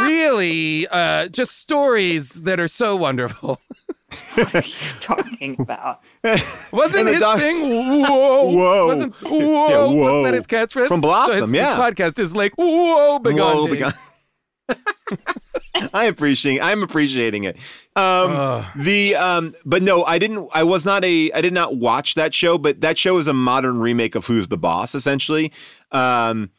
really uh, just stories that are so wonderful. <laughs> <laughs> What are you talking about. <laughs> Wasn't And the his doc- thing whoa? Whoa. Wasn't whoa? <laughs> Yeah, whoa. Wasn't that his catchphrase? From So Blossom, his, yeah. His podcast is like whoa begone Whoa, days. begun- I appreciate. I'm appreciating it. Um, Ugh. the um, but no, I didn't. I was not a. I did not watch that show. But that show is a modern remake of Who's the Boss, essentially. Um,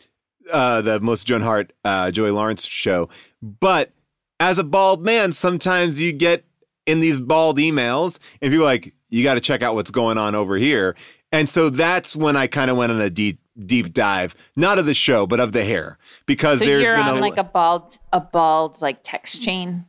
uh, the most Joan Hart, uh, Joey Lawrence show. But as a bald man, sometimes you get in these bald emails, and people are like, you got to check out what's going on over here. And so that's when I kind of went on a deep deep dive, not of the show, but of the hair, because So there's you're been on a, like a bald, a bald like text chain.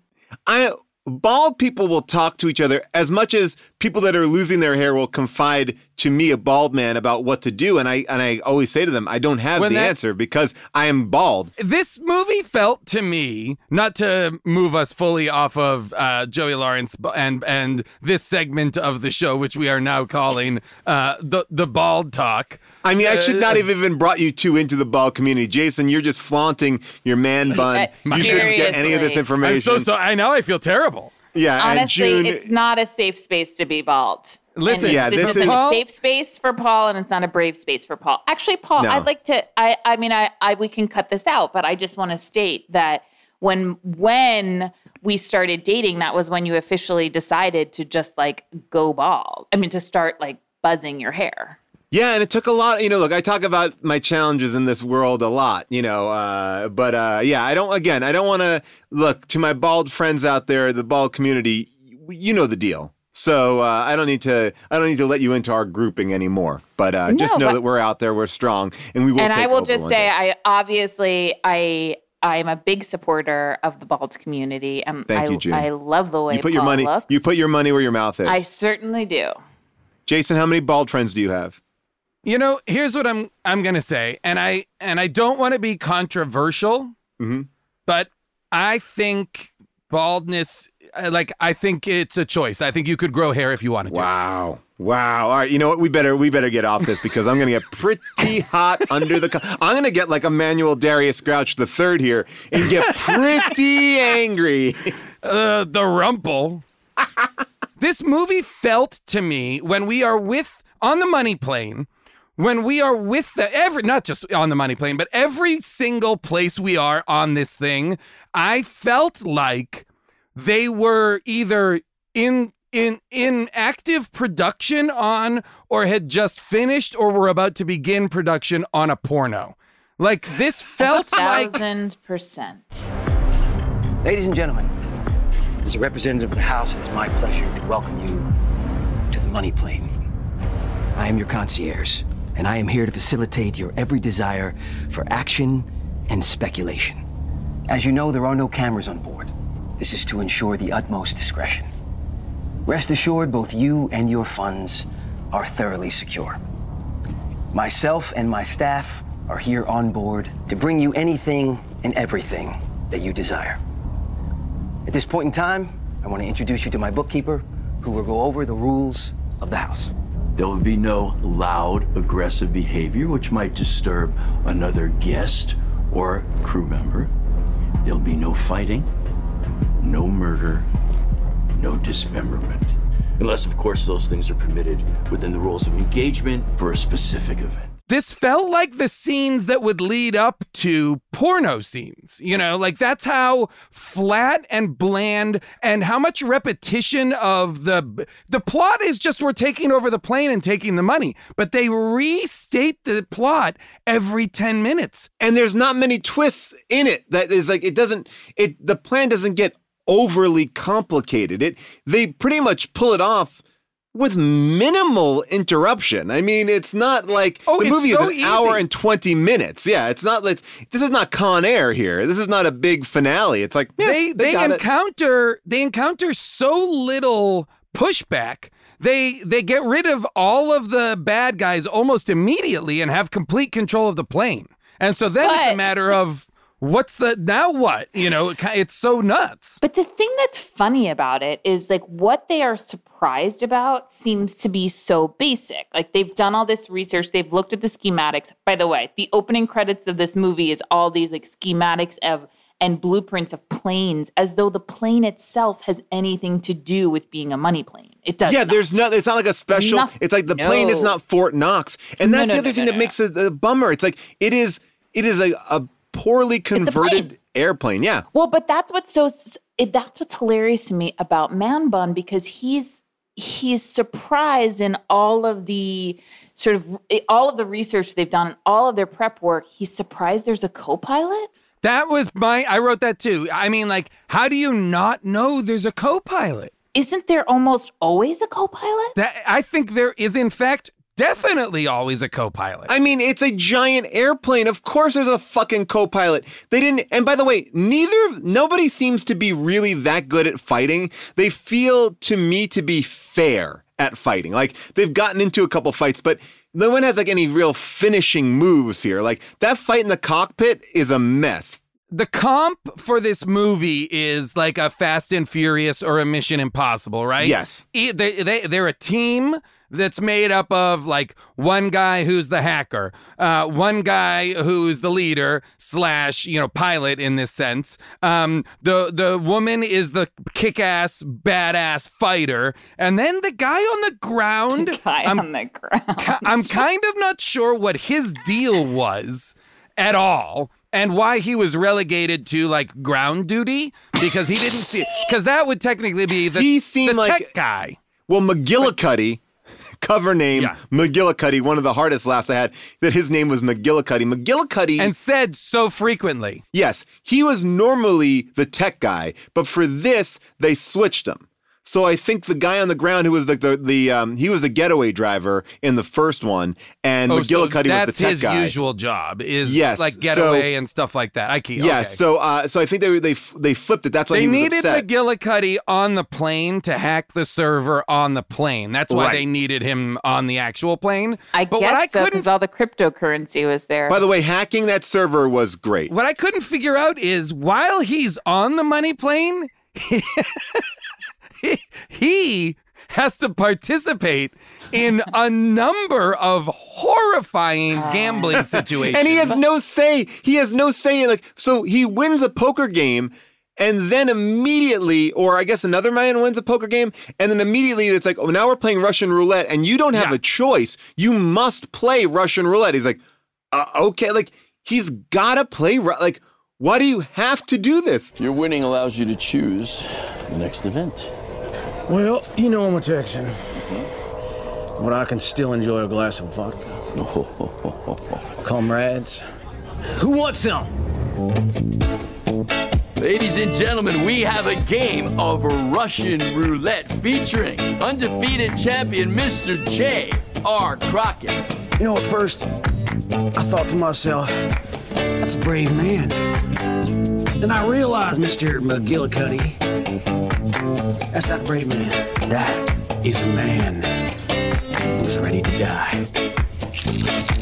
I bald people will talk to each other as much as people that are losing their hair will confide to me, a bald man, about what to do. And I and I always say to them, I don't have When the that- answer because I am bald. this movie felt to me not to move us fully off of uh, Joey Lawrence and and this segment of the show, which we are now calling uh, the the bald talk. I mean, I should Uh, not have even brought you two into the bald community, Jason. You're just flaunting your man bun. Uh, you shouldn't get any of this information. I'm so so. I now I feel terrible. Yeah, and Honestly, June- it's not a safe space to be bald. Listen, And Yeah, this, this isn't is- a safe space for Paul, and it's not a brave space for Paul. Actually, Paul, No. I'd like to. I, I mean, I, I, we can cut this out, but I just want to state that when, when we started dating, that was when you officially decided to just like go bald. I mean, to start like buzzing your hair. Yeah, and it took a lot. You know, look, I talk about my challenges in this world a lot. You know, uh, but uh, yeah, I don't. Again, I don't want to look to my bald friends out there, the bald community. You know the deal. So uh, I don't need to. I don't need to let you into our grouping anymore. But uh, just know but- that we're out there. We're strong, and we will. and I will just say, day. I obviously, I. I'm a big supporter of the bald community, and Thank I, you, June. I love the way you put your money. looks. You put your money where your mouth is. I certainly do. Jason, how many bald friends do you have? You know, here's what I'm I'm gonna say, and I and I don't want to be controversial, Mhm. but I think baldness, like I think it's a choice. I think you could grow hair if you wanted to. Wow. Wow. All right. You know what? We better we better get off this because I'm going to get pretty <laughs> hot under the. Co- I'm going to get like Emmanuel Darius Grouch the third here and get <laughs> pretty angry. Uh, the Rumble. <laughs> this movie felt to me when we are with on the money plane, when we are with the every not just on the money plane, but every single place we are on this thing, I felt like they were either in in in active production on or had just finished or were about to begin production on a porno. Like this felt like Thousand percent. Ladies and gentlemen, as a representative of the House, it is my pleasure to welcome you to the money plane. I am your concierge, and I am here to facilitate your every desire for action and speculation. As you know, there are no cameras on board. This is to ensure the utmost discretion. Rest assured, both you and your funds are thoroughly secure. Myself and my staff are here on board to bring you anything and everything that you desire. At this point in time, I want to introduce you to my bookkeeper, who will go over the rules of the house. There will be no loud, aggressive behavior which might disturb another guest or crew member. There'll be no fighting, no murder, no dismemberment. Unless, of course, those things are permitted within the rules of engagement for a specific event. This felt like the scenes that would lead up to porno scenes. You know, like that's how flat and bland and how much repetition of the the plot is just we're taking over the plane and taking the money, but they restate the plot every 10 minutes. and there's not many twists in it that is like it doesn't it the plan doesn't get overly complicated it they pretty much pull it off with minimal interruption. I mean, it's not like Oh, the it's movie so is an hour and 20 minutes. Yeah, it's not like this is not Con Air here. This is not a big finale. It's like yeah, they they, got it. encounter they encounter so little pushback. They they get rid of all of the bad guys almost immediately and have complete control of the plane. And so then it's a matter of what's the now what? You know, it's so nuts. But the thing that's funny about it is like what they are surprised about seems to be so basic. Like they've done all this research, they've looked at the schematics. By the way, the opening credits of this movie is all these like schematics of and blueprints of planes as though the plane itself has anything to do with being a money plane. It does. Yeah, not. there's no. It's not like a special. Noth- it's like the plane is not Fort Knox, and that's no, the other no, thing no, that no, makes it a bummer. It's like it is. It is a, a poorly converted plane. airplane. Yeah, Well, but that's what's so that's what's hilarious to me about Man Bun because he's he's surprised in all of the sort of eh, all of the research they've done, and all of their prep work. He's surprised there's a co-pilot. That was my I wrote that too. I mean like how do you not know there's a co-pilot? Isn't there almost always a co-pilot? That I think there is in fact definitely always a co-pilot. I mean it's a giant airplane. Of course, there's a fucking co-pilot. They didn't. And by the way, neither nobody seems to be really that good at fighting. They feel to me to be fair at fighting. Like they've gotten into a couple fights, but. No one has like any real finishing moves here. Like that fight in the cockpit is a mess. the comp for this movie is like a Fast and Furious or a Mission Impossible, right? Yes. E- They, they, they're a team that's made up of like one guy who's the hacker, uh, one guy who's the leader slash you know pilot in this sense. Um, the the woman is the kick-ass badass fighter, and then the guy on the ground. The Guy I'm, on the ground. ki- I'm kind of not sure what his deal was at all. And why he was relegated to like ground duty because he didn't see because that would technically be the, He seemed the like- tech guy. Well, McGillicuddy, cover name Yeah. McGillicuddy. One of the hardest laughs I had that his name was McGillicuddy. McGillicuddy, and said so frequently. yes, he was normally the tech guy, but for this they switched him. So I think the guy on the ground who was like the the um, he was a getaway driver in the first one, and Oh, so McGillicuddy was the tech guy. That's his guy. usual job is Yes, like so- getaway and stuff like that. I keep Yeah, okay. so uh, so I think they they they flipped it. That's why they he was needed upset. McGillicuddy on the plane to hack the server on the plane. That's why Right. they needed him on the actual plane. I but guess what I so because all the cryptocurrency was there. By the way, hacking that server was great. what I couldn't figure out is while he's on the money plane, <laughs> he, <laughs> he has to participate in a number of horrifying gambling situations. <laughs> And he has no say. He has no say. in Like so, he wins a poker game, and then immediately, or I guess another man wins a poker game, and then immediately it's like, oh, now we're playing Russian roulette, and you don't have Yeah. a choice. You must play Russian roulette. He's like, uh, okay, like he's gotta play. Ru- Like, why do you have to do this? Your winning allows you to choose the next event. Well, you know I'm a Texan. But I can still enjoy a glass of vodka. <laughs> Comrades, who wants some? Ladies and gentlemen, we have a game of Russian roulette featuring undefeated champion Mr. J. R. Crockett. You know, at first, I thought to myself, that's a brave man. Then I realized, Mr. McGillicuddy, that's a brave man. That is a man who's ready to die.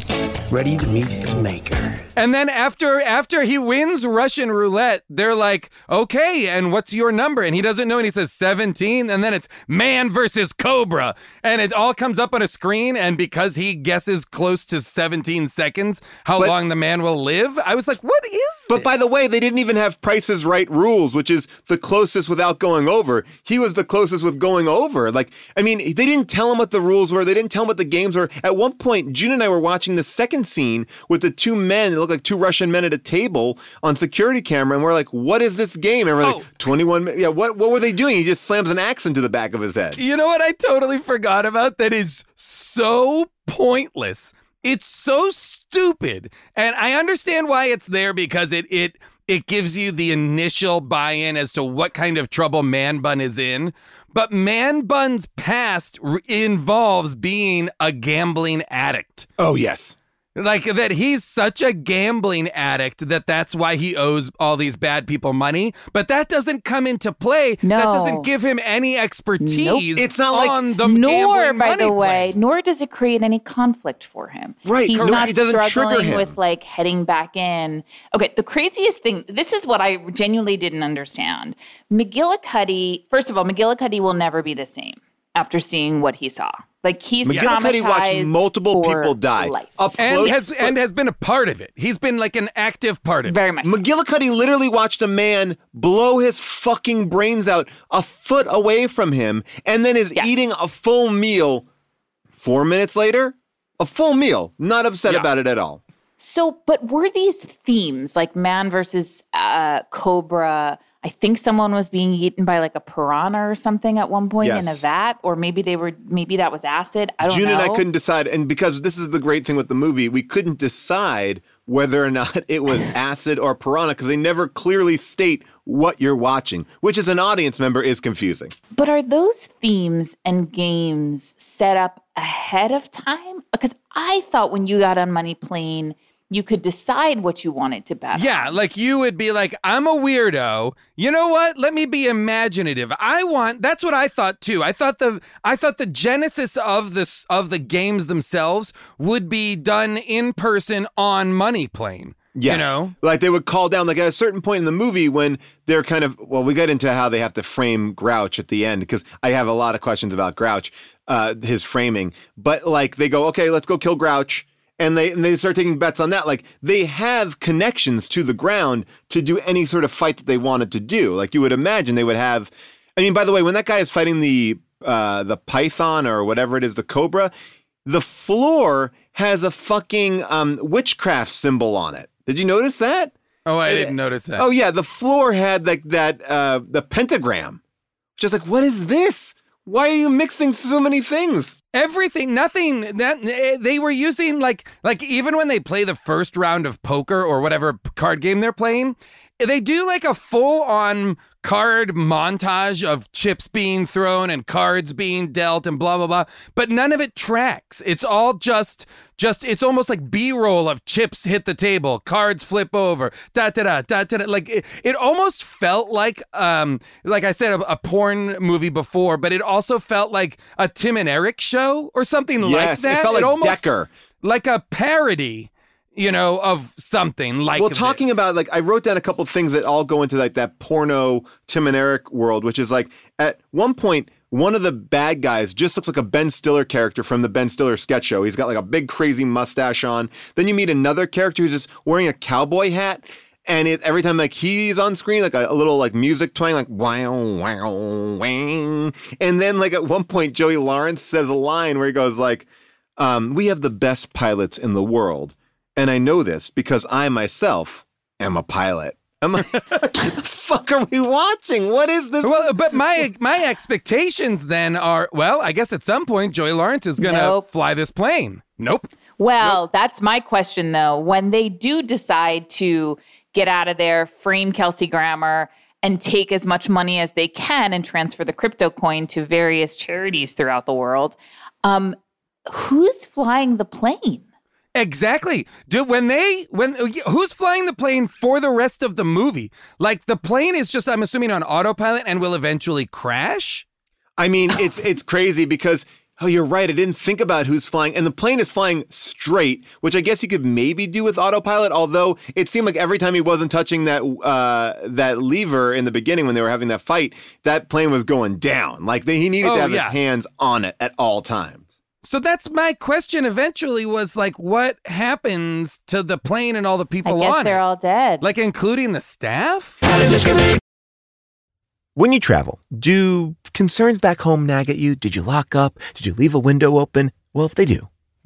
Ready to meet his maker. And then after after he wins Russian roulette, they're like, "Okay, and what's your number?" And he doesn't know, and he says 17, and then it's man versus cobra, and it all comes up on a screen. And because he guesses close to 17 seconds how But- long the man will live, I was like, "What is?" But by the way, they didn't even have Price's Right rules, which is the closest without going over. He was the closest with going over. Like, I mean, they didn't tell him what the rules were. They didn't tell him what the games were. At one point, June and I were watching the second scene with the two men that look like two Russian men at a table on security camera, and we're like, "What is this game?" And we're Oh. like, "21 Yeah, what what were they doing?" He just slams an axe into the back of his head. You know what I totally forgot about that is so pointless. It's so stupid. And I understand why it's there because it it it gives you the initial buy-in as to what kind of trouble Man Bun is in. But Man Bun's past r- involves being a gambling addict. Oh yes. Like that he's such a gambling addict that that's why he owes all these bad people money, but that doesn't come into play. That doesn't give him any expertise It's not like- on the nor, by the way, plane. nor does it create any conflict for him. Right, He's correct. not It doesn't trigger struggling him. with like heading back in. Okay, the craziest thing, this is what I genuinely didn't understand. McGillicuddy, first of all, McGillicuddy will never be the same after seeing what he saw. Like he's McGillicuddy watched traumatized multiple for people die life. up and close. has and has been a part of it. He's been like an active part of it. Very much. so. McGillicuddy literally watched a man blow his fucking brains out a foot away from him and then is Yes. eating a full meal four minutes later. A full meal. Not upset Yeah. about it at all. So, but were these themes like man versus uh, cobra? I think someone was being eaten by like a piranha or something at one point in a vat, or maybe they were, maybe that was acid. I don't June know. and I couldn't decide. And because this is the great thing with the movie, we couldn't decide whether or not it was <laughs> acid or piranha because they never clearly state what you're watching, which as an audience member is confusing. But are those themes and games set up ahead of time? Because I thought when you got on Money Plane, you could decide what you wanted to bet. Yeah, on. like you would be like, I'm a weirdo. You know what? Let me be imaginative. I want that's what I thought too. I thought the I thought the genesis of this of the games themselves would be done in person on Money Plane. Yes. You know? Like they would call down, like at a certain point in the movie when they're kind of, well, we get into how they have to frame Grouch at the end because I have a lot of questions about Grouch, uh, his framing. But like they go, okay, let's go kill Grouch. And they, and they start taking bets on that. Like they have connections to the ground to do any sort of fight that they wanted to do. Like you would imagine they would have. I mean, by the way, when that guy is fighting the uh, the python or whatever it is, the cobra, the floor has a fucking um, witchcraft symbol on it. Did you notice that? Oh, I It- didn't notice that. Oh yeah, the floor had like that uh the pentagram. Just like what is this? Why are you mixing so many things? Everything, nothing. That eh, they were using like like even when they play the first round of poker or whatever card game they're playing, they do like a full on card montage of chips being thrown and cards being dealt and blah blah blah. But none of it tracks. It's all just just it's almost like B-roll of chips hit the table, cards flip over, da da da da da. da. Like it, it almost felt like um like I said a, a porn movie before, but it also felt like a Tim and Eric show or something like Yes, it that. felt like almost Decker. like a parody, you know, of something like well, talking this. about like I wrote down a couple of things that all go into like that porno Tim and Eric world, which is like at one point one of the bad guys just looks like a Ben Stiller character from the Ben Stiller sketch show. He's got like a big crazy mustache on. Then you meet another character who's just wearing a cowboy hat. And it, every time like he's on screen, like a, a little like music twang, like wow, wow, wang. And then like at one point, Joey Lawrence says a line where he goes like, um, "We have the best pilots in the world, and I know this because I myself am a pilot." I'm like, what the fuck are we watching? What is this? Well, but my my expectations then are well, I guess at some point Joey Lawrence is gonna Nope. fly this plane. Nope. Well, that's my question though. When they do decide to get out of there, frame Kelsey Grammer, and take as much money as they can and transfer the crypto coin to various charities throughout the world, um, who's flying the plane? Exactly. Do when they when who's flying the plane for the rest of the movie? Like the plane is just I'm assuming on autopilot and will eventually crash. I mean, it's <sighs> it's crazy because oh, you're right. I didn't think about who's flying, and the plane is flying straight, which I guess you could maybe do with autopilot. Although it seemed like every time he wasn't touching that uh, that lever in the beginning when they were having that fight, that plane was going down. Like they, he needed Oh, to have yeah. his hands on it at all times. So that's my question eventually was like what happens to the plane and all the I people guess on they're it? all dead. like including the staff? When you travel, do concerns back home nag at you? Did you lock up? Did you leave a window open? Well, if they do,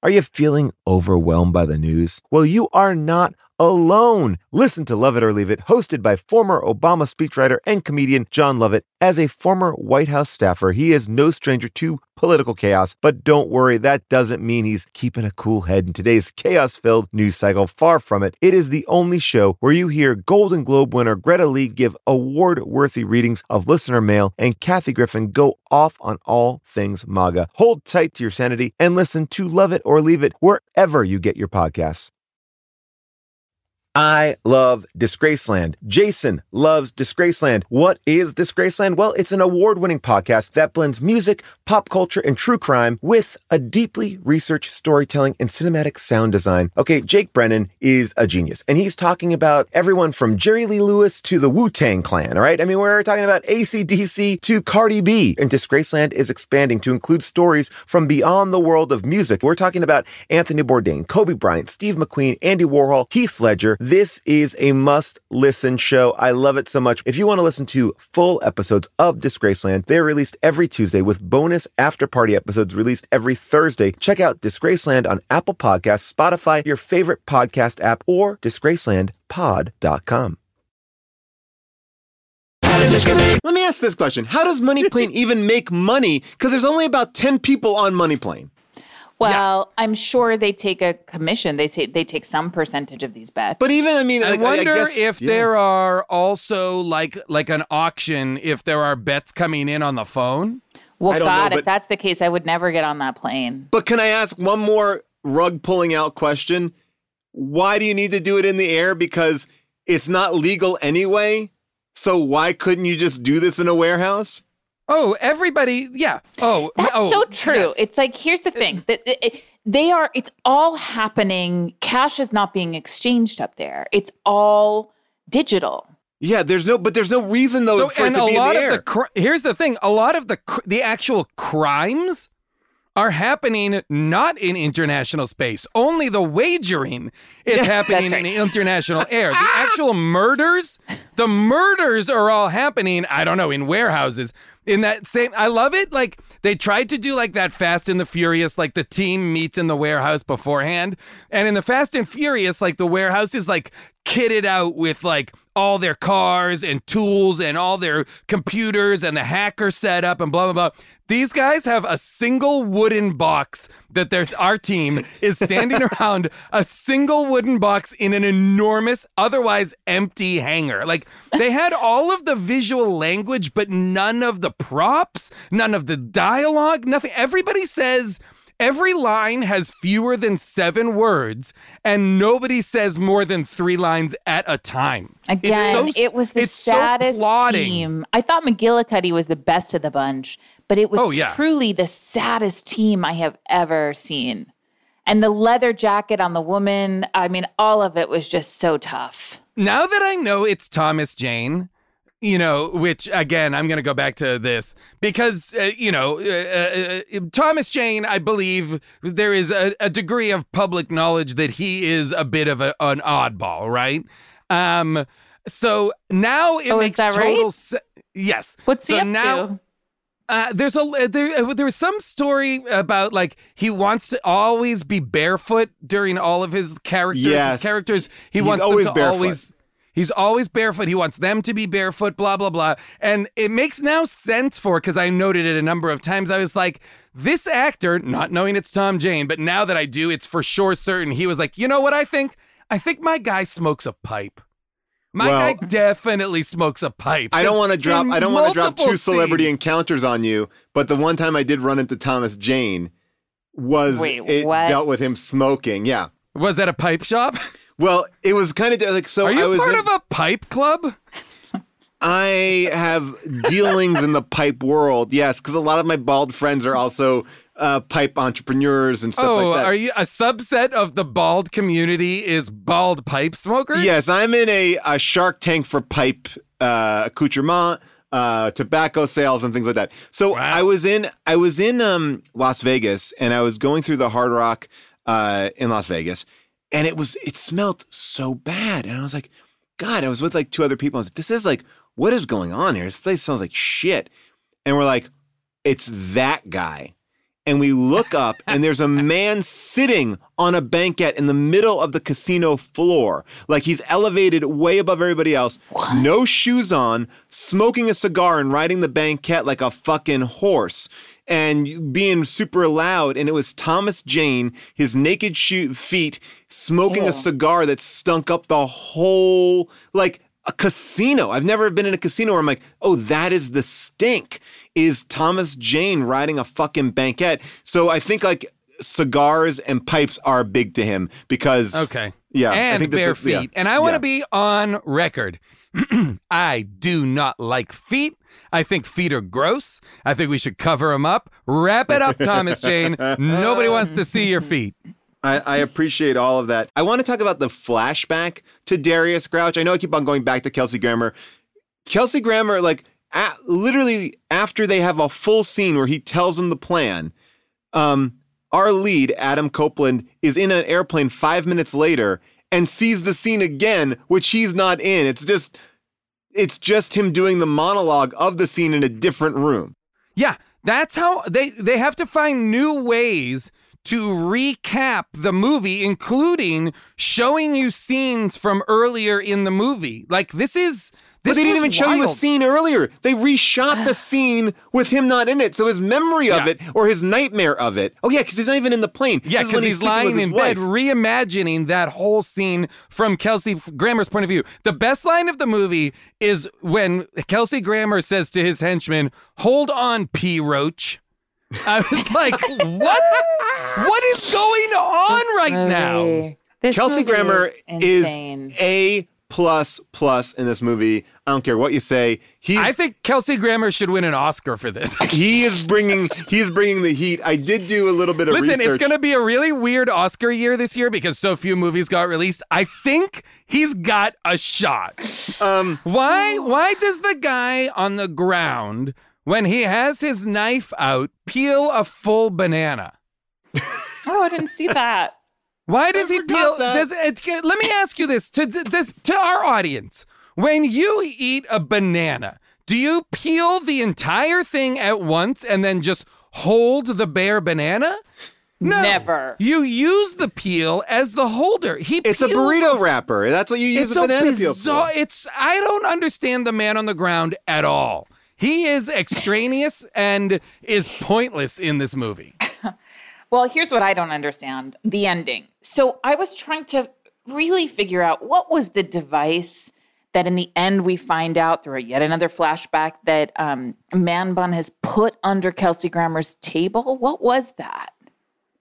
Are you feeling overwhelmed by the news? Well, you are not alone. Listen to Love It or Leave It, hosted by former Obama speechwriter and comedian Jon Lovett. As a former White House staffer, he is no stranger to political chaos, but don't worry, that doesn't mean he's keeping a cool head in today's chaos filled news cycle. Far from it. It is the only show where you hear Golden Globe winner Greta Lee give award worthy readings of listener mail and Kathy Griffin go off on all things MAGA. Hold tight to your sanity and listen to Love It or Leave It wherever you get your podcasts. I love Disgraceland. Jason loves Disgraceland. What is Disgraceland? Well, it's an award winning podcast that blends music, pop culture, and true crime with a deeply researched storytelling and cinematic sound design. Okay, Jake Brennan is a genius, and he's talking about everyone from Jerry Lee Lewis to the Wu Tang Clan, all right? I mean, we're talking about ACDC to Cardi B. And Disgraceland is expanding to include stories from beyond the world of music. We're talking about Anthony Bourdain, Kobe Bryant, Steve McQueen, Andy Warhol, Heath Ledger. This is a must listen show. I love it so much. If you want to listen to full episodes of Disgraceland, they're released every Tuesday with bonus after party episodes released every Thursday. Check out Disgraceland on Apple Podcasts, Spotify, your favorite podcast app, or disgracelandpod.com. Let me ask this question. How does Money Plane even make money? Because there's only about 10 people on Money Plane. Well, I'm sure they take a commission. They take they take some percentage of these bets. But even I mean, I like, wonder guess- if yeah. there are also like like an auction if there are bets coming in on the phone. well, I don't know, God, but- if that's the case, I would never get on that plane. But can I ask one more rug pulling out question? Why do you need to do it in the air? Because it's not legal anyway. So why couldn't you just do this in a warehouse? Oh, everybody, yeah. Oh, That's oh, so true. yes. It's like here's the thing that it- it- they are. It's all happening. Cash is not being exchanged up there. It's all digital. Yeah, there's no, but there's no reason though So, for and it to a be lot in the of air. the cr- here's the thing: a lot of the cr- the actual crimes are happening not in international space. Only the wagering is <laughs> happening That's in international <laughs> air. The actual murders, the murders are all happening. I don't know in warehouses. In that same, I love it. Like they tried to do like that Fast and the Furious, like the team meets in the warehouse beforehand, and in the Fast and Furious, like the warehouse is like kitted out with like all their cars and tools and all their computers and the hacker setup and blah blah blah. These guys have a single wooden box that their our team is standing <laughs> around a single wooden box in an enormous otherwise empty hangar. Like they had all of the visual language but none of the props, none of the dialogue, nothing. Everybody says Every line has fewer than seven words, and nobody says more than three lines at a time. Again, so- it was the it's so saddest team. I thought McGillicuddy was the best of the bunch, but it was Oh, yeah. truly the saddest team I have ever seen. And the leather jacket on the woman, I mean, all of it was just so tough. Now that I know it's Thomas Jane, you know, which again, I'm going to go back to this because, uh, you know, uh, uh, Thomas Jane, I believe there is a, a degree of public knowledge that he is a bit of a, an oddball, right? Um, so now it Oh, is makes that total right? se- Yes. What's so he up now, to? Uh, there's a uh, there uh, there was some story about like he wants to always be barefoot during all of his characters. Yes. His characters he He's wants always them to barefoot. always he's always barefoot. He wants them to be barefoot. Blah blah blah. And it makes now sense for because I noted it a number of times. I was like, this actor, not knowing it's Tom Jane, but now that I do, it's for sure certain. He was like, you know what I think? I think my guy smokes a pipe. My Well- guy definitely smokes a pipe. I don't want to drop. I don't want to drop multiple two celebrity scenes- encounters on you. But the one time I did run into Thomas Jane was Wait, it what? dealt with him smoking. Yeah. Was that a pipe shop? <laughs> Well, it was kind of like so. Are you I was part in- of a pipe club? I have dealings in the pipe world. Yes, because a lot of my bald friends are also uh, pipe entrepreneurs and stuff oh, like that. are you a subset of the bald community? Is bald pipe smokers? Yes, I'm in a, a Shark Tank for pipe uh, accoutrement, uh, tobacco sales, and things like that. So I was in I was in um, Las Vegas, and I was going through the Hard Rock uh, in Las Vegas, and it was it smelled so bad, and I was like, God, I was with like two other people. I was like, this is like, what is going on here? This place smells like shit, and we're like, it's that guy. And we look up, <laughs> and there's a man sitting on a banquette in the middle of the casino floor. Like he's elevated way above everybody else, what? no shoes on, smoking a cigar and riding the banquette like a fucking horse and being super loud. And it was Thomas Jane, his naked shoe- feet, smoking Ew. a cigar that stunk up the whole, like, a casino. I've never been in a casino where I'm like, oh, that is the stink. Is Thomas Jane riding a fucking banquette? So I think like cigars and pipes are big to him because Okay. yeah, I And think bare the- yeah. feet. And I want to Yeah. be on record. <clears throat> I do not like feet. I think feet are gross. I think we should cover them up. Wrap it up, Thomas Jane. Nobody wants to see your feet. I, I appreciate all of that. I want to talk about the flashback to Darius Grouch. I know I keep on going back to Kelsey Grammer. Kelsey Grammer, like, a literally after they have a full scene where he tells them the plan, um, our lead, Adam Copeland, is in an airplane five minutes later and sees the scene again, which he's not in. It's just it's just him doing the monologue of the scene in a different room. Yeah, that's how they they have to find new ways to recap the movie, including showing you scenes from earlier in the movie. Like this is this they didn't even show you a scene earlier. They reshot the <sighs> scene with him not in it. So his memory of Yeah. it or his nightmare of it. Oh yeah, because he's not even in the plane. Yeah, This is when because he's sleeping with lying in wife. bed, reimagining that whole scene from Kelsey Grammer's point of view. The best line of the movie is when Kelsey Grammer says to his henchman, "Hold on, P. Roach." I was <laughs> like, "What? What is going on right now?" This Kelsey Grammer is is. A plus plus in this movie. I don't care what you say. He's I think Kelsey Grammer should win an Oscar for this. <laughs> he is bringing he's bringing the heat. I did do a little bit of Listen, research. it's going to be a really weird Oscar year this year because so few movies got released. I think he's got a shot. Um, why? Why does the guy on the ground, when he has his knife out, peel a full banana? Oh, I didn't see that. Why does he peel? Does it, let me ask you this to this to our audience: When you eat a banana, do you peel the entire thing at once and then just hold the bare banana? No. Never. You use the peel as the holder. He it's a burrito wrapper. That's what you use It's a a banana peel bizarre. for. It's I don't understand the man on the ground at all. He is extraneous and is pointless in this movie. Well, here's what I don't understand the ending. So I was trying to really figure out what was the device that in the end we find out through yet another flashback that um, Man Bun has put under Kelsey Grammer's table. What was that?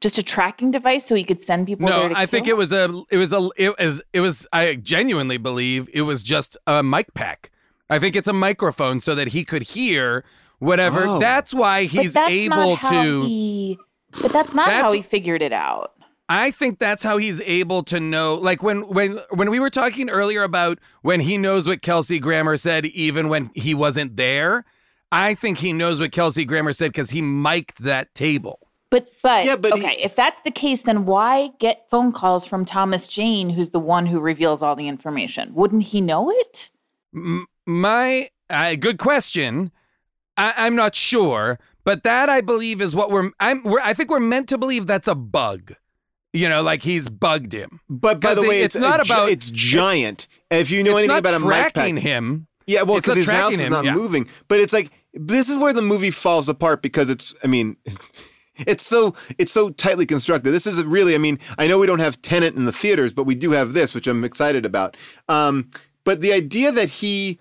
Just a tracking device so he could send people No, there to I think kill? it was a it was a it was it was I genuinely believe it was just a mic pack. I think it's a microphone so that he could hear whatever. Oh. That's why But he's that's able not how to He, but that's not That's- how he figured it out. I think that's how he's able to know. Like when when when we were talking earlier about when he knows what Kelsey Grammer said, even when he wasn't there. I think he knows what Kelsey Grammer said because he mic'd that table. But but, Yeah, but he- okay, if that's the case, then why get phone calls from Thomas Jane, who's the one who reveals all the information? Wouldn't he know it? M- my uh, good question. I, I'm not sure, but that I believe is what we're. I'm. We're, I think we're meant to believe that's a bug. You know, like he's bugged him. But by the way, it- it's, it's not a about- it's giant. if you know anything about a mic pack, tracking him. Yeah, well, because his house tracking is him, not yeah. moving. But it's like this is where the movie falls apart because it's. I mean, <laughs> it's so it's so tightly constructed. This is really. I mean, I know we don't have Tenet in the theaters, but we do have this, which I'm excited about. Um, but the idea that he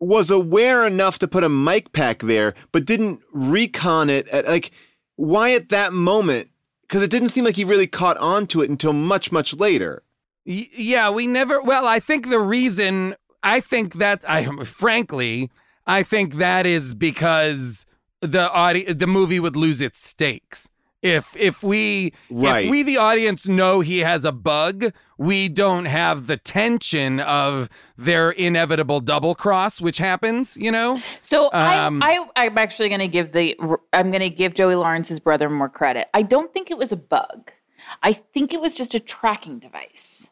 was aware enough to put a mic pack there, but didn't recon it at like why at that moment? Because it didn't seem like he really caught on to it until much much later. Y- yeah, we never. Well, I think the reason. I think that I, frankly, I think that is because the audi- the movie would lose its stakes. If if we Right. if we the audience know he has a bug, we don't have the tension of their inevitable double cross, which happens. You know. So Um, I, I, I'm actually going to give the, I'm going to give Joey Lawrence's brother more credit. I don't think it was a bug. I think it was just a tracking device,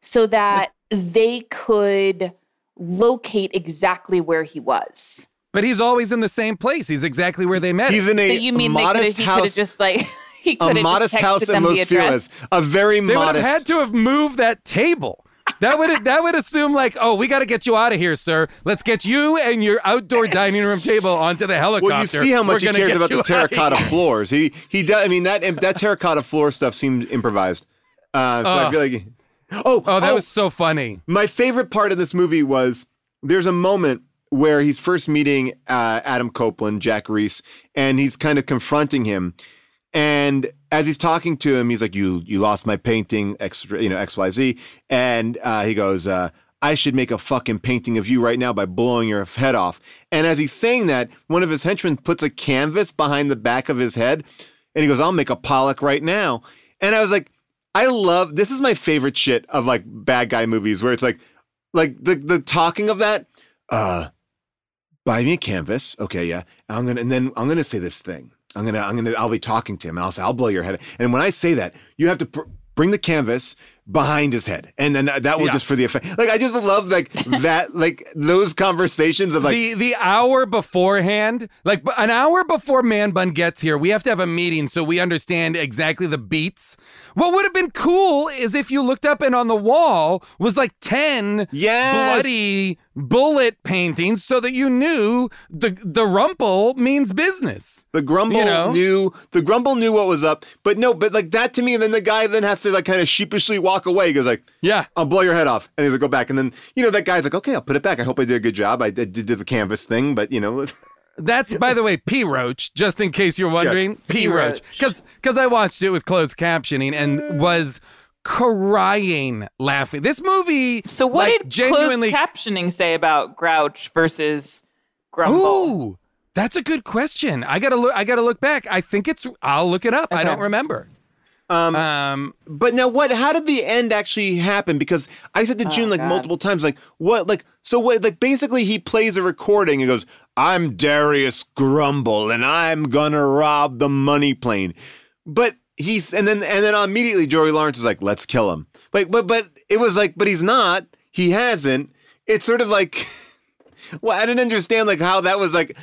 so that they could locate exactly where he was. But he's always in the same place. He's exactly where they met. He's him. in a so you mean they could modest he could have house. just like <laughs> he a have modest just house texted in Los address. Feliz. A very They would have had to have moved that table. That would <laughs> that would assume like, oh, we got to get you out of here, sir. Let's get you and your outdoor dining room table onto the helicopter. well, you see how We're much he cares about the terracotta floors. He he does. I mean that that terracotta floor stuff seemed improvised. Uh, so I feel like. Oh, Oh, that was so funny. My favorite part of this movie was there's a moment where he's first meeting uh, Adam Copeland, Jack Reese, and he's kind of confronting him. And as he's talking to him, he's like, "You you lost my painting, X, you know X Y Z," and uh, he goes, uh, "I should make a fucking painting of you right now by blowing your head off." And as he's saying that, one of his henchmen puts a canvas behind the back of his head, and he goes, "I'll make a Pollock right now." And I was like, I love this is my favorite shit of like bad guy movies where it's like like the the talking of that uh buy me a canvas okay yeah i'm gonna and then i'm gonna say this thing i'm gonna i'm gonna i'll be talking to him and i'll say i'll blow your head and when i say that you have to pr- bring the canvas behind his head, and then that was Yeah. just for the effect. Like I just love like <laughs> that, like those conversations of like the the hour beforehand, like an hour before Man Bun gets here, we have to have a meeting so we understand exactly the beats. What would have been cool is if you looked up and on the wall was like ten Yes. bloody bullet paintings, so that you knew the the rumple means business. The grumble You know? knew the grumble knew what was up, but no, but like that to me, and then the guy then has to like kind of sheepishly walk away. He goes like, "Yeah, I'll blow your head off," and he's like, "Go back." And then you know that guy's like, "Okay, I'll put it back. I hope I did a good job. I did, did the canvas thing, but you know." <laughs> That's by the way, P Roach, just in case you're wondering. P Roach. Because because I watched it with closed captioning and was crying laughing. This movie So what like, did genuinely closed captioning say about Grouch versus Grumble? Ooh, that's a good question. I gotta look I gotta look back. I think it's I'll look it up. I don't remember. Um, um, but now what? How did the end actually happen? Because I said to Oh, June like multiple times, like what? Like so what? Like basically, he plays a recording and goes, "I'm Darius Grumble, and I'm gonna rob the money plane." But he's and then and then immediately Joey Lawrence is like, "Let's kill him." Like, but but it was like, but he's not. He hasn't. It's sort of like, <laughs> well, I didn't understand like how that was like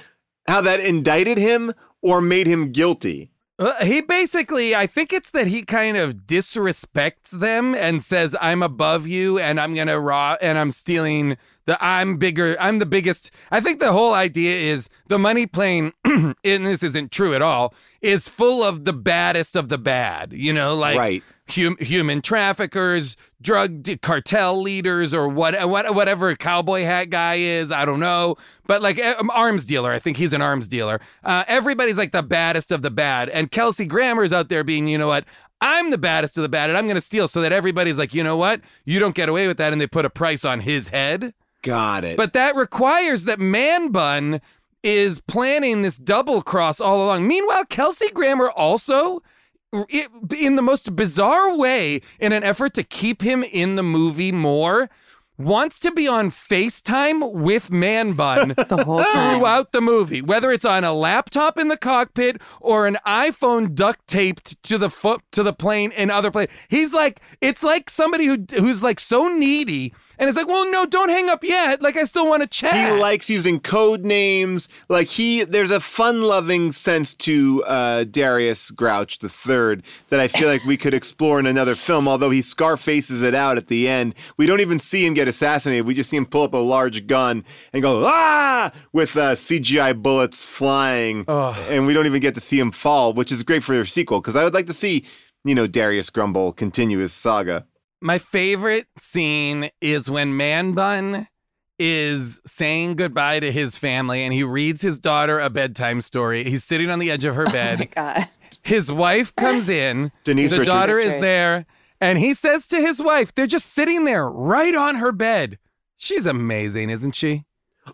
how that indicted him or made him guilty. Uh, he basically, I think it's that he kind of disrespects them and says, "I'm above you, and I'm gonna rob, and I'm stealing the. I'm bigger. I'm the biggest." I think the whole idea is the money plane, <clears throat> and this isn't true at all, is full of the baddest of the bad. You know, like Right. hum, human traffickers, drug cartel leaders, or what, what, whatever cowboy hat guy is. I don't know, but like um, arms dealer. I think he's an arms dealer. Uh, everybody's like the baddest of the bad, and Kelsey Grammer's out there being, you know what? I'm the baddest of the bad, and I'm going to steal so that everybody's like, you know what? You don't get away with that, and they put a price on his head. Got it. But that requires that Man Bun is planning this double cross all along. Meanwhile, Kelsey Grammer also, it, in the most bizarre way, in an effort to keep him in the movie more, wants to be on FaceTime with Man Bun <laughs> The whole time. throughout the movie, whether it's on a laptop in the cockpit or an iPhone duct taped to the foot to the plane and other plane. He's like, it's like somebody who who's like so needy and it's like, well, no, don't hang up yet. Like I still want to chat. He likes using code names. Like he, there's a fun-loving sense to uh, Darius Grouch the Third that I feel like we could explore in another film. Although he scarfaces it out at the end, we don't even see him get assassinated. We just see him pull up a large gun and go ah with uh, CGI bullets flying, and we don't even get to see him fall, which is great for your sequel because I would like to see you know Darius Grumble continue his saga. My favorite scene is when Man Bun is saying goodbye to his family and he reads his daughter a bedtime story. He's sitting on the edge of her bed. Oh my God. His wife comes in. <laughs> Denise the Richards. daughter is there, and he says to his wife, they're just sitting there right on her bed. She's amazing, isn't she?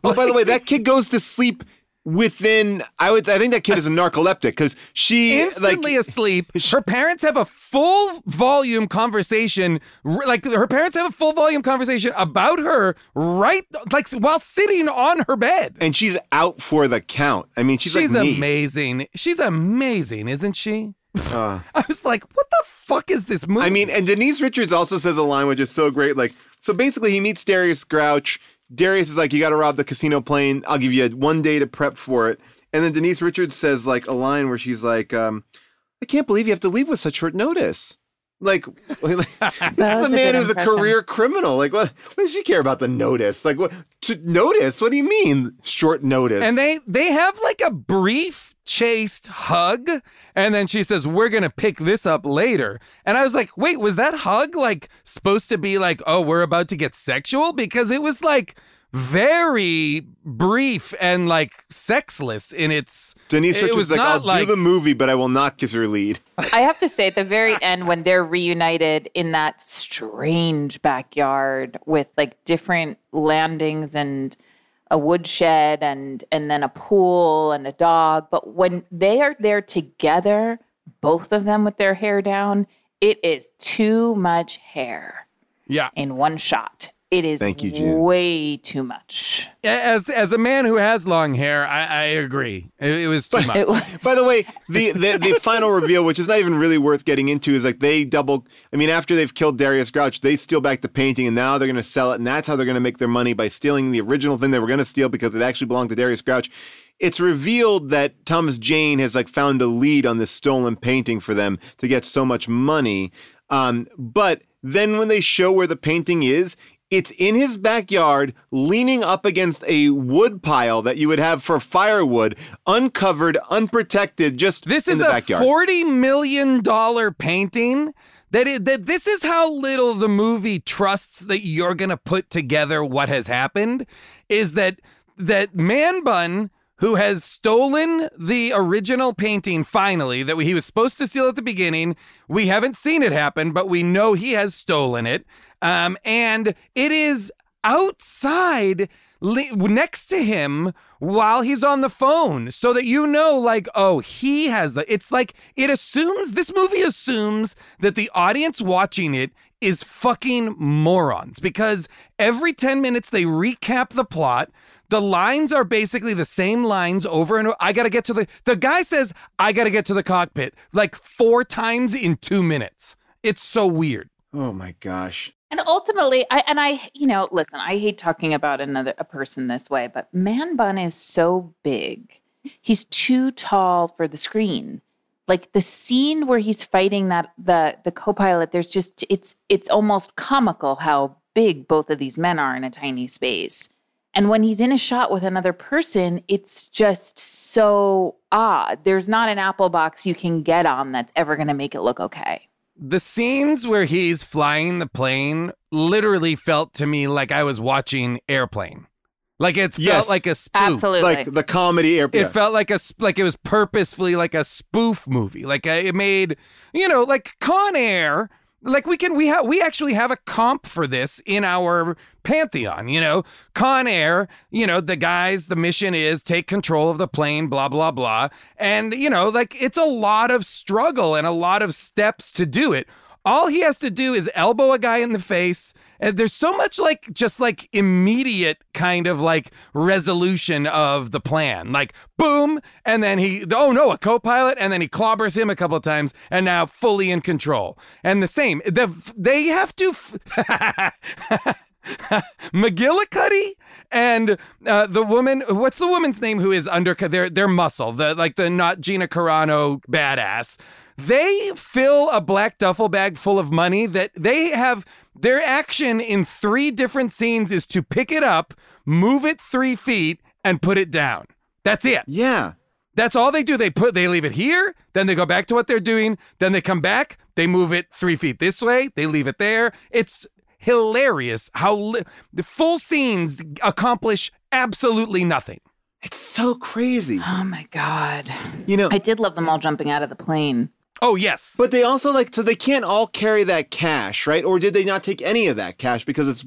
Oh, by the way, that <laughs> kid goes to sleep within. I would. I think that kid is a narcoleptic because she Instantly like asleep. Her parents have a full volume conversation. Like her parents have a full volume conversation about her right, like while sitting on her bed. and she's out for the count. I mean, she's, She's, like amazing. She's amazing, isn't she? Uh, <laughs> I was like, what the fuck is this movie? I mean, and Denise Richards also says a line which is so great. Like, so basically, he meets Darius Grouch. Darius is like, "You got to rob the casino plane. I'll give you one day to prep for it." And then Denise Richards says like a line where she's like, um, "I can't believe you have to leave with such short notice." Like, like <laughs> this is a a man good who's a career criminal. Like, what? What does she care about the notice? Like, what? To notice? What do you mean short notice? And they they have like a brief chaste hug and then she says we're going to pick this up later. And I was like, "Wait, was that hug like supposed to be like, oh, we're about to get sexual because it was like very brief and like sexless in its Denise it Richards was like, not "I'll like do the movie, but I will not kiss her lead." <laughs> I have to say, at the very end, when they're reunited in that strange backyard with like different landings and a woodshed and and then a pool and a dog, but when they are there together, both of them with their hair down, it is too much hair yeah. in one shot. It is Thank you, June. way too much. As as a man who has long hair, I, I agree. It, it was too <laughs> much. It was. By the way, the, the the final reveal, which is not even really worth getting into, is like they double. I mean, after they've killed Darius Grouch, they steal back the painting, and now they're going to sell it, and that's how they're going to make their money by stealing the original thing they were going to steal because it actually belonged to Darius Grouch. It's revealed that Thomas Jane has like found a lead on this stolen painting for them to get so much money. Um, but then when they show where the painting is, it's in his backyard, leaning up against a wood pile that you would have for firewood, uncovered, unprotected, just This in is a backyard. forty million dollar painting. That is, that this is how little the movie trusts that you're gonna put together what has happened. Is that that Man Bun who has stolen the original painting finally that he was supposed to steal at the beginning. We haven't seen it happen, but we know he has stolen it. Um, and it is outside next to him while he's on the phone so that you know like oh he has the it's like it assumes this movie assumes that the audience watching it is fucking morons because every 10 minutes they recap the plot the lines are basically the same lines over and over. I got to get to the the guy says I got to get to the cockpit like four times in 2 minutes. It's so weird. Oh my gosh. And ultimately, I and I, you know, listen, I hate talking about another a person this way, but Man Bun is so big. He's too tall for the screen. Like the scene where he's fighting that the the co-pilot, there's just it's it's almost comical how big both of these men are in a tiny space. And when he's in a shot with another person, it's just so odd. There's not an apple box you can get on that's ever going to make it look okay. The scenes where he's flying the plane literally felt to me like I was watching Airplane. Like it felt Yes. like a spoof. Absolutely. Like the comedy air. It felt like a like it was purposefully like a spoof movie. Like uh, it made you know like Con Air. Like we can we have we actually have a comp for this in our pantheon. You know, Con Air. You know the guys. The mission is take control of the plane. Blah blah blah. And you know like it's a lot of struggle and a lot of steps to do it. All he has to do is elbow a guy in the face. And there's so much like just like immediate kind of like resolution of the plan. Like boom, and then he oh no, a co-pilot, and then he clobbers him a couple of times, and now fully in control. And the same, the they have to. F- <laughs> McGillicuddy and uh, the woman, what's the woman's name who is under their their muscle, the like the not Gina Carano badass. They fill a black duffel bag full of money that they have their action in three different scenes is to pick it up, move it three feet, and put it down. That's it. Yeah. That's all they do. They put they leave it here, then they go back to what they're doing, then they come back, they move it three feet this way, they leave it there. It's hilarious how li- the full scenes accomplish absolutely nothing. It's so crazy. Oh my god. You know, I did love them all jumping out of the plane. Oh yes, but they also like so they can't all carry that cash, right? Or did they not take any of that cash because it's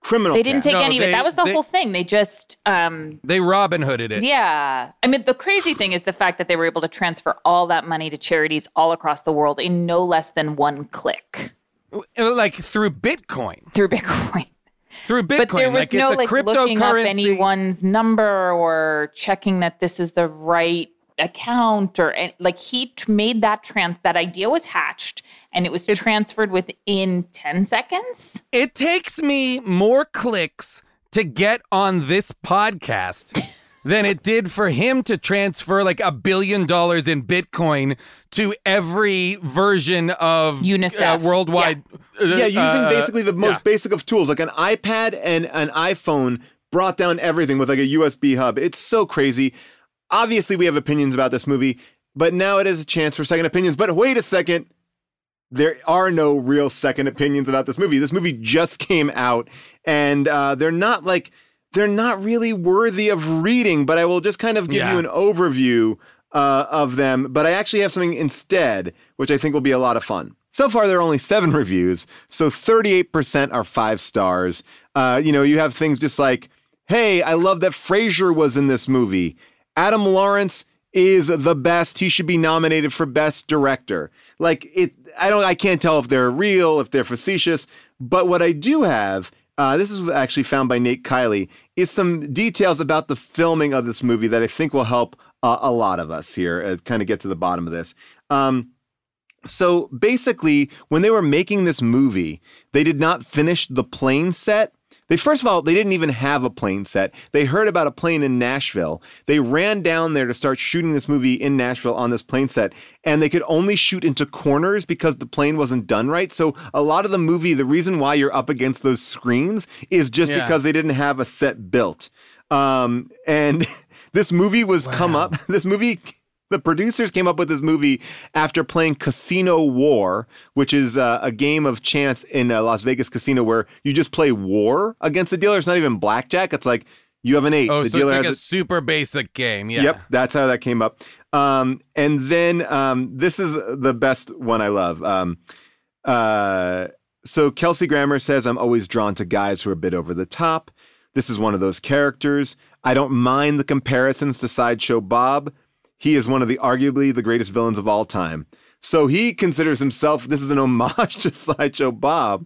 criminal? They didn't cash? take any of it. That was the they- whole thing. They just um They Robin Hooded it. yeah. I mean the crazy thing is the fact that they were able to transfer all that money to charities all across the world in no less than one click Like through Bitcoin. through Bitcoin. Through Bitcoin. But there was like no like looking up cryptocurrency. anyone's number or checking that this is the right account or an- like he t- made that trans that idea was hatched and it was transferred within 10 seconds. It takes me more clicks to get on this podcast <laughs> than it did for him to transfer like a billion dollars in Bitcoin to every version of UNICEF. uh, worldwide. uh, Yeah, using uh, basically the most yeah. basic of tools, like an iPad and an iPhone brought down everything with like a USB hub. It's so crazy. Obviously, we have opinions about this movie, but now it is a chance for second opinions. But wait a second. There are no real second opinions about this movie. This movie just came out, and uh, they're not like they're not really worthy of reading. But I will just kind of give Yeah. you an overview uh, of them. But I actually have something instead, which I think will be a lot of fun. So far, there are only seven <laughs> reviews, so 38% are five stars. Uh, you know, you have things just like, hey, I love that Frasier was in this movie. Adam Lawrence is the best. He should be nominated for Best Director. Like, it, I don't, I can't tell if they're real, if they're facetious, but what I do have uh, this is actually found by Nate Kiley, is some details about the filming of this movie that I think will help uh, a lot of us here uh, kind of get to the bottom of this. Um, so basically, when they were making this movie, they did not finish the plane set. They first of all, they didn't even have a plane set. They heard about a plane in Nashville. They ran down there to start shooting this movie in Nashville on this plane set, and they could only shoot into corners because the plane wasn't done right. So a lot of the movie, the reason why you're up against those screens is just Yeah. because they didn't have a set built. Um, and <laughs> this movie was come up. <laughs> This movie the producers came up with this movie after playing Casino War, which is uh, a game of chance in a Las Vegas casino where you just play war against the dealer. It's not even blackjack. It's like you have an eight. Oh, the so dealer it's like has a super basic game. Yeah. Yep, that's how that came up. Um, and then um, this is the best one I love. Um, uh, so Kelsey Grammer says, I'm always drawn to guys who are a bit over the top. This is one of those characters. I don't mind the comparisons to Sideshow Bob. He is one of the arguably the greatest villains of all time. So he considers himself, this is an <laughs> homage to Sideshow Bob.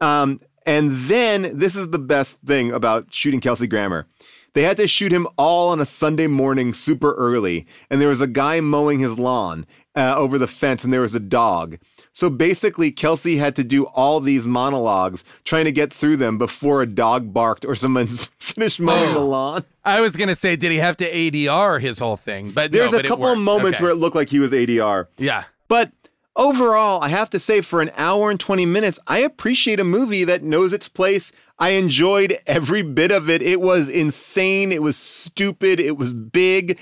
Um, and then this is the best thing about shooting Kelsey Grammer. They had to shoot him all on a Sunday morning super early, and there was a guy mowing his lawn uh, over the fence, and there was a dog. So basically, Kelsey had to do all these monologues trying to get through them before a dog barked or someone <laughs> finished mowing the lawn. I was gonna say, did he have to ADR his whole thing? But There's but a it couple of moments Okay. where it looked like he was ADR. Yeah. But overall, I have to say, for an hour and 20 minutes, I appreciate a movie that knows its place. I enjoyed every bit of it. It was insane. It was stupid. It was big.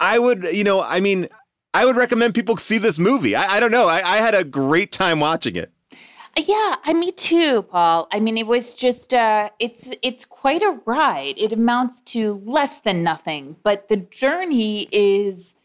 I would, you know, I mean, I would recommend people see this movie. I, I don't know. I, I had a great time watching it. Yeah, I me too, Paul. I mean, it was just uh it's it's quite a ride. It amounts to less than nothing, but the journey is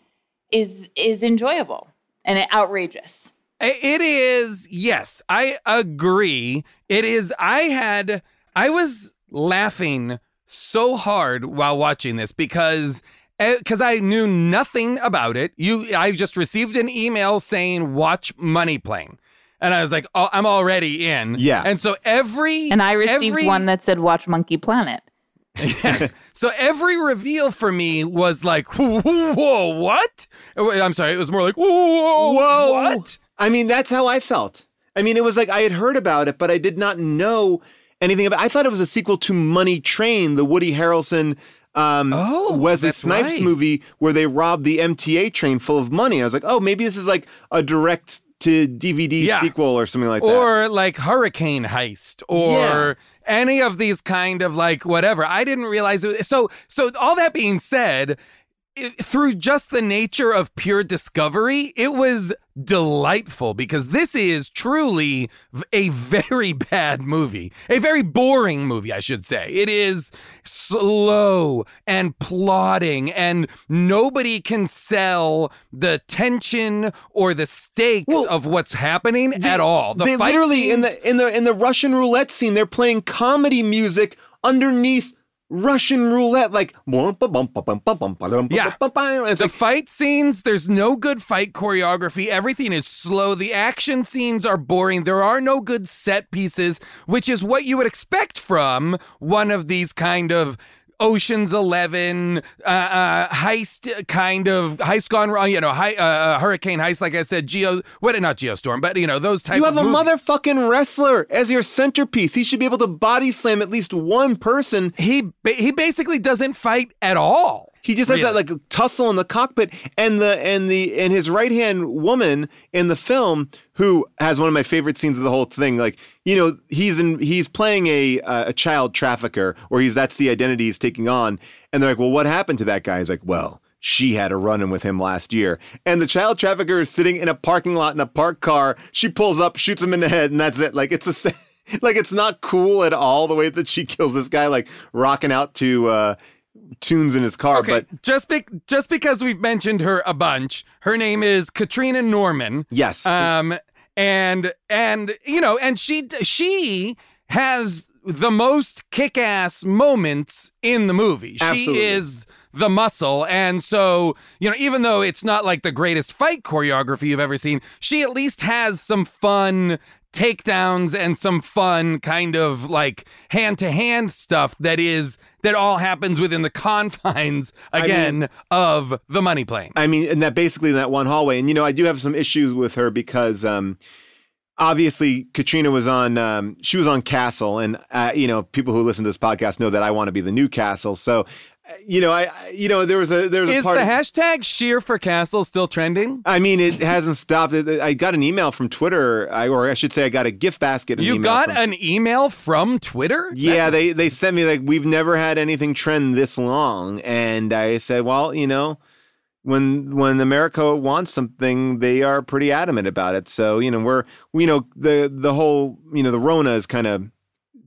is is enjoyable and outrageous. It is, yes, I agree. It is, I had, I was laughing so hard while watching this because. Eh, because I knew nothing about it. You, I just received an email saying "Watch Money Plane," and I was like, "Oh, I'm already in." Yeah. And so every And I received every- one that said watch Monkey Planet. <laughs> So every reveal for me was like, whoa, whoa, what? Eh, I'm sorry, it was more like, whoa, whoa, Whoa. what? I mean, that's how I felt. I mean, it was like I had heard about it, but I did not know anything about It. I thought it was a sequel to Money Train, the Woody Harrelson um Oh, Wesley Snipes right. movie where they robbed the MTA train full of money. I was like, "Oh, maybe this is like a direct to DVD Yeah. sequel or something like that." Or like Hurricane Heist or Yeah. any of these kind of like whatever. I didn't realize it. So, so all that being said, it, through just the nature of pure discovery, it was delightful because this is truly a very <laughs> bad movie, a very boring movie, I should say. It is slow and plodding, and nobody can sell the tension or the stakes Well, of what's happening at all. The they fight literally in the in the in the Russian roulette scene, they're playing comedy music underneath Russian roulette, like Yeah. It's the like fight scenes, there's no good fight choreography. Everything is slow. The action scenes are boring. There are no good set pieces, which is what you would expect from one of these kind of Ocean's Eleven uh, uh, heist kind of heist gone wrong. You know, hi, uh, hurricane heist. Like I said, Geo, what? Not Geostorm, but you know those type. Of You have a movies. motherfucking wrestler as your centerpiece. He should be able to body slam at least one person. He ba- he basically doesn't fight at all. He just has that like tussle in the cockpit, and the and the and his right hand woman in the film who has one of my favorite scenes of the whole thing. Like you know he's in he's playing a uh, a child trafficker, or he's that's the identity he's taking on, and they're like, well, what happened to that guy? He's like, well. She had a run in with him last year. And the child trafficker is sitting in a parking lot in a parked car. She pulls up, shoots him in the head, and that's it. Like it's a <laughs> like it's not cool at all the way that she kills this guy, like rocking out to uh tunes in his car. Okay, But just be- just because we've mentioned her a bunch, her name is Katrina Norman. yes, Um, and and you know, and she she has the most kick-ass moments in the movie. Absolutely. She is the muscle, and so you know, even though it's not like the greatest fight choreography you've ever seen, she at least has some fun takedowns and some fun kind of like hand to hand stuff that is that all happens within the <laughs> confines again mean- of the money plane. I mean, and that basically in that one hallway. And you know, I do have some issues with her because um obviously Katrina was on um she was on Castle and uh, you know, people who listen to this podcast know that I want to be the new Castle. So you know, I I- you know, there was a there was a Is part the of- hashtag Scheer for castle still trending? I mean, it hasn't stopped. I got an email from Twitter, I, or I should say, I got a gift basket. You got from- an email from Twitter? Yeah, they they sent me like we've never had anything trend this long, and I said, well, you know, when when America wants something, they are pretty adamant about it. So you know, we're you know the the whole you know the Rona is kind of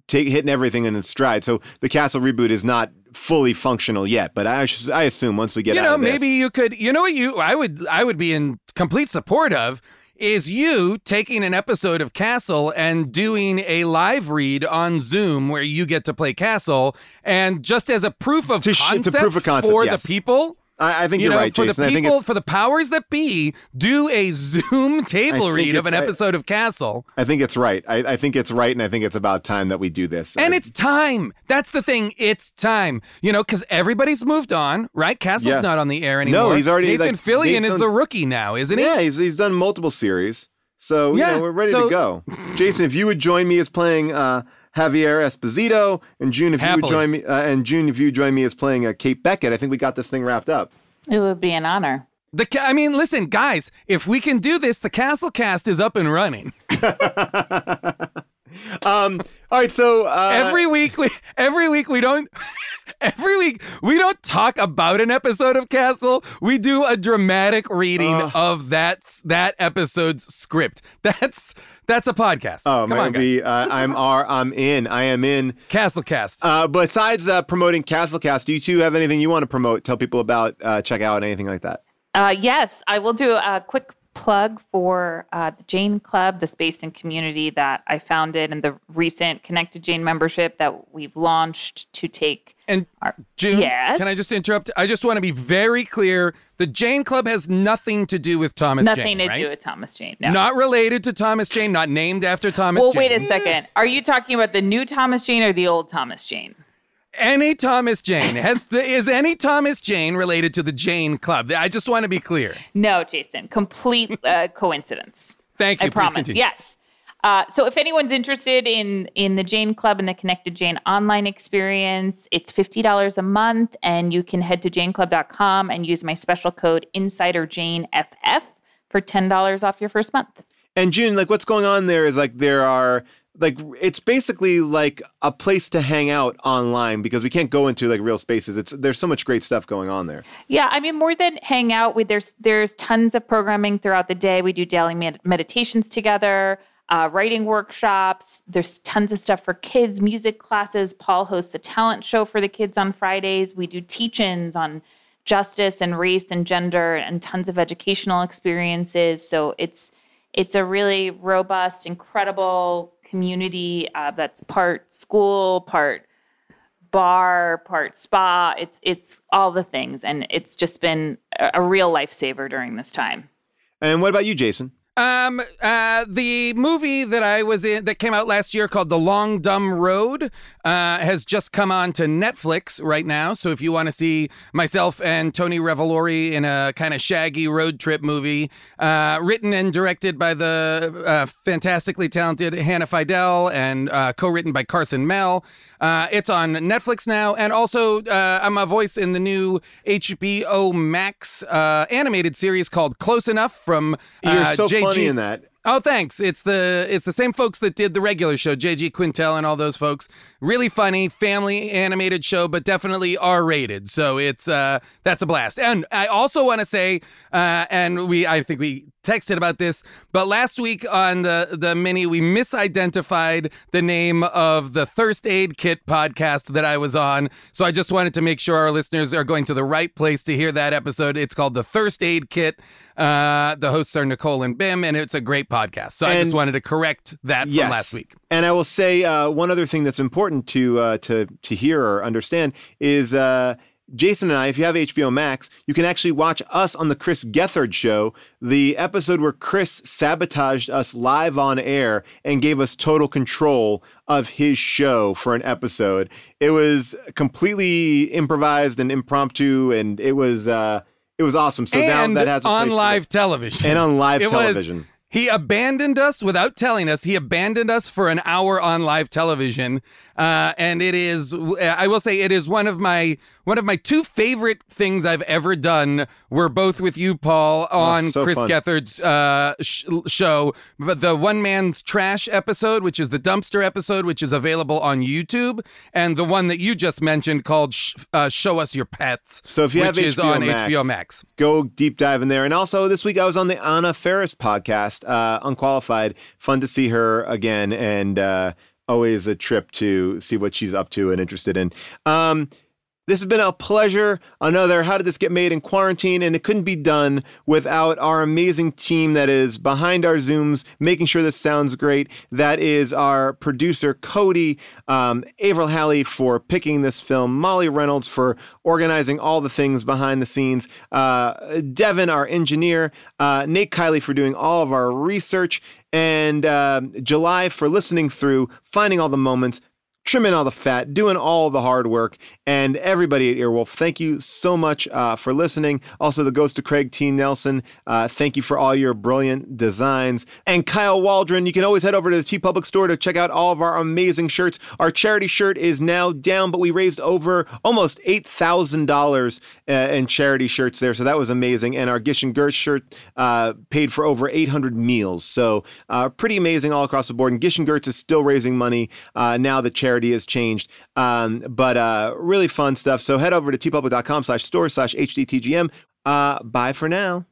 take hitting everything in its stride. So the Castle reboot is not fully functional yet, but I I assume once we get you out know, this, maybe you could. You know what you? I would. I would be in complete support of is you taking an episode of Castle and doing a live read on Zoom where you get to play Castle, and just as a proof of To sh- to concept, proof of concept, for yes. the people. I, I think you you're know, right, for Jason. the I think people, for the powers that be, do a Zoom <laughs> table read of an it's- I- episode of Castle. I think it's right. I, I think it's right, and I think it's about time that we do this. And it's time. That's the thing. It's time. You know, because everybody's moved on, right? Castle's Yeah. not on the air anymore. No, he's already, Nathan like, Fillion is the rookie now, isn't he? Yeah, he's he's done multiple series. So Yeah, you know, we're ready so- to go. Jason, if you would join me as playing uh, Javier Esposito, and June, if you would join me, uh, and June, if you would join me as playing uh, Kate Beckett, I think we got this thing wrapped up. It would be an honor. The ca- I mean, listen, guys, if we can do this, the Castle Cast is up and running. <laughs> Um, all right, so uh, every week we every week we don't <laughs> every week we don't talk about an episode of Castle. We do a dramatic reading Ugh. of that that episode's script. <laughs> That's that's a podcast. Oh, Come man, on, guys. be, uh, I'm R. I'm in. I am in. Castlecast. Uh, besides uh, promoting Castlecast, do you two have anything you want to promote? Tell people about, uh, check out, anything like that? Uh, yes, I will do a quick plug for uh, the Jane Club, the space and community that I founded, and the recent Connected Jane membership that we've launched to take. And June, yes, can I just interrupt? I just want to be very clear. The Jane Club has nothing to do with Thomas nothing Jane, to right? do with Thomas Jane? No. Not related to Thomas Jane, not named after Thomas well, Jane. wait a second. Are you talking about the new Thomas Jane or the old Thomas Jane? Any Thomas Jane has <laughs> the, is any Thomas Jane related to the Jane Club? I just want to be clear. No, Jason. Complete uh, coincidence. Thank you. I promise. continue. Yes. Uh, so if anyone's interested in in the Jane Club and the Connected Jane online experience, it's fifty dollars a month, and you can head to janeclub.com and use my special code InsiderJaneFF for ten dollars off your first month. And June, like what's going on there is like there are like it's basically like a place to hang out online because we can't go into like real spaces. It's there's so much great stuff going on there. Yeah, I mean, more than hang out, we, there's there's tons of programming throughout the day. We do daily med- meditations together, uh, writing workshops. There's tons of stuff for kids, music classes. Paul hosts a talent show for the kids on Fridays. We do teach-ins on justice and race and gender, and tons of educational experiences. So it's it's a really robust, incredible community uh, that's part school, part bar, part spa. It's it's all the things, and it's just been a, a real lifesaver during this time. And what about you, Jason? Um, uh, the movie that I was in that came out last year called The Long Dumb Road uh, has just come on to Netflix right now. So if you want to see myself and Tony Revolori in a kind of shaggy road trip movie, uh, written and directed by the uh, fantastically talented Hannah Fidel and uh, co-written by Carson Mell. Uh, it's on Netflix now, and also uh, I'm a voice in the new HBO Max uh, animated series called Close Enough from You're so funny in that. Oh, thanks. It's the it's the same folks that did the regular show, JG Quintel and all those folks. Really funny, family animated show, but definitely R rated. So it's uh that's a blast. And I also want to say, uh, and we I think we texted about this, but last week on the the mini we misidentified the name of the Thirst Aid Kit podcast that I was on. So I just wanted to make sure our listeners are going to the right place to hear that episode. It's called the Thirst Aid Kit. Uh, the hosts are Nicole and Bim, and it's a great podcast. So I just wanted to correct that Yes. from last week. And I will say uh, one other thing that's important to uh, to to hear or understand is uh, Jason and I, if you have HBO Max, you can actually watch us on the Chris Gethard show, the episode where Chris sabotaged us live on air and gave us total control of his show for an episode. It was completely improvised and impromptu, and it was uh, it was awesome. So and now that has a on live television. and on live It was- television. he abandoned us without telling us. He abandoned us for an hour on live television, uh, and it is. I will say it is one of my one of my two favorite things I've ever done. Were both with you, Paul, on Oh, so Chris fun. Gethard's uh, sh- show, but the one man's trash episode, which is the dumpster episode, which is available on YouTube, and the one that you just mentioned called sh- uh, "Show Us Your Pets." So if you which have is HBO on Max, HBO Max. go deep dive in there. And also this week I was on the Anna Faris podcast, uh, Unqualified. Fun to see her again, and uh, always a trip to see what she's up to and interested in. Um, this has been a pleasure. Another How Did This Get Made in Quarantine? And it couldn't be done without our amazing team that is behind our Zooms, making sure this sounds great. That is our producer, Cody, um, Avril Halley for picking this film, Molly Reynolds for organizing all the things behind the scenes, uh, Devin, our engineer, uh, Nate Kiley for doing all of our research, and uh, July for listening through, finding all the moments, trimming all the fat, doing all the hard work, and everybody at Earwolf, thank you so much uh, for listening. Also, the Ghost of Craig T. Nelson, uh, thank you for all your brilliant designs. And Kyle Waldron, you can always head over to the TeePublic store to check out all of our amazing shirts. Our charity shirt is now down, but we raised over almost $8,000 uh, in charity shirts there, so that was amazing. And our Gish and Gersh shirt uh, paid for over 800 meals, so uh, pretty amazing all across the board. And Gish and Gertz is still raising money uh, now that charity has changed, um, but uh, really fun stuff. So head over to teepublic.com slash store slash hdtgm. Uh, bye for now.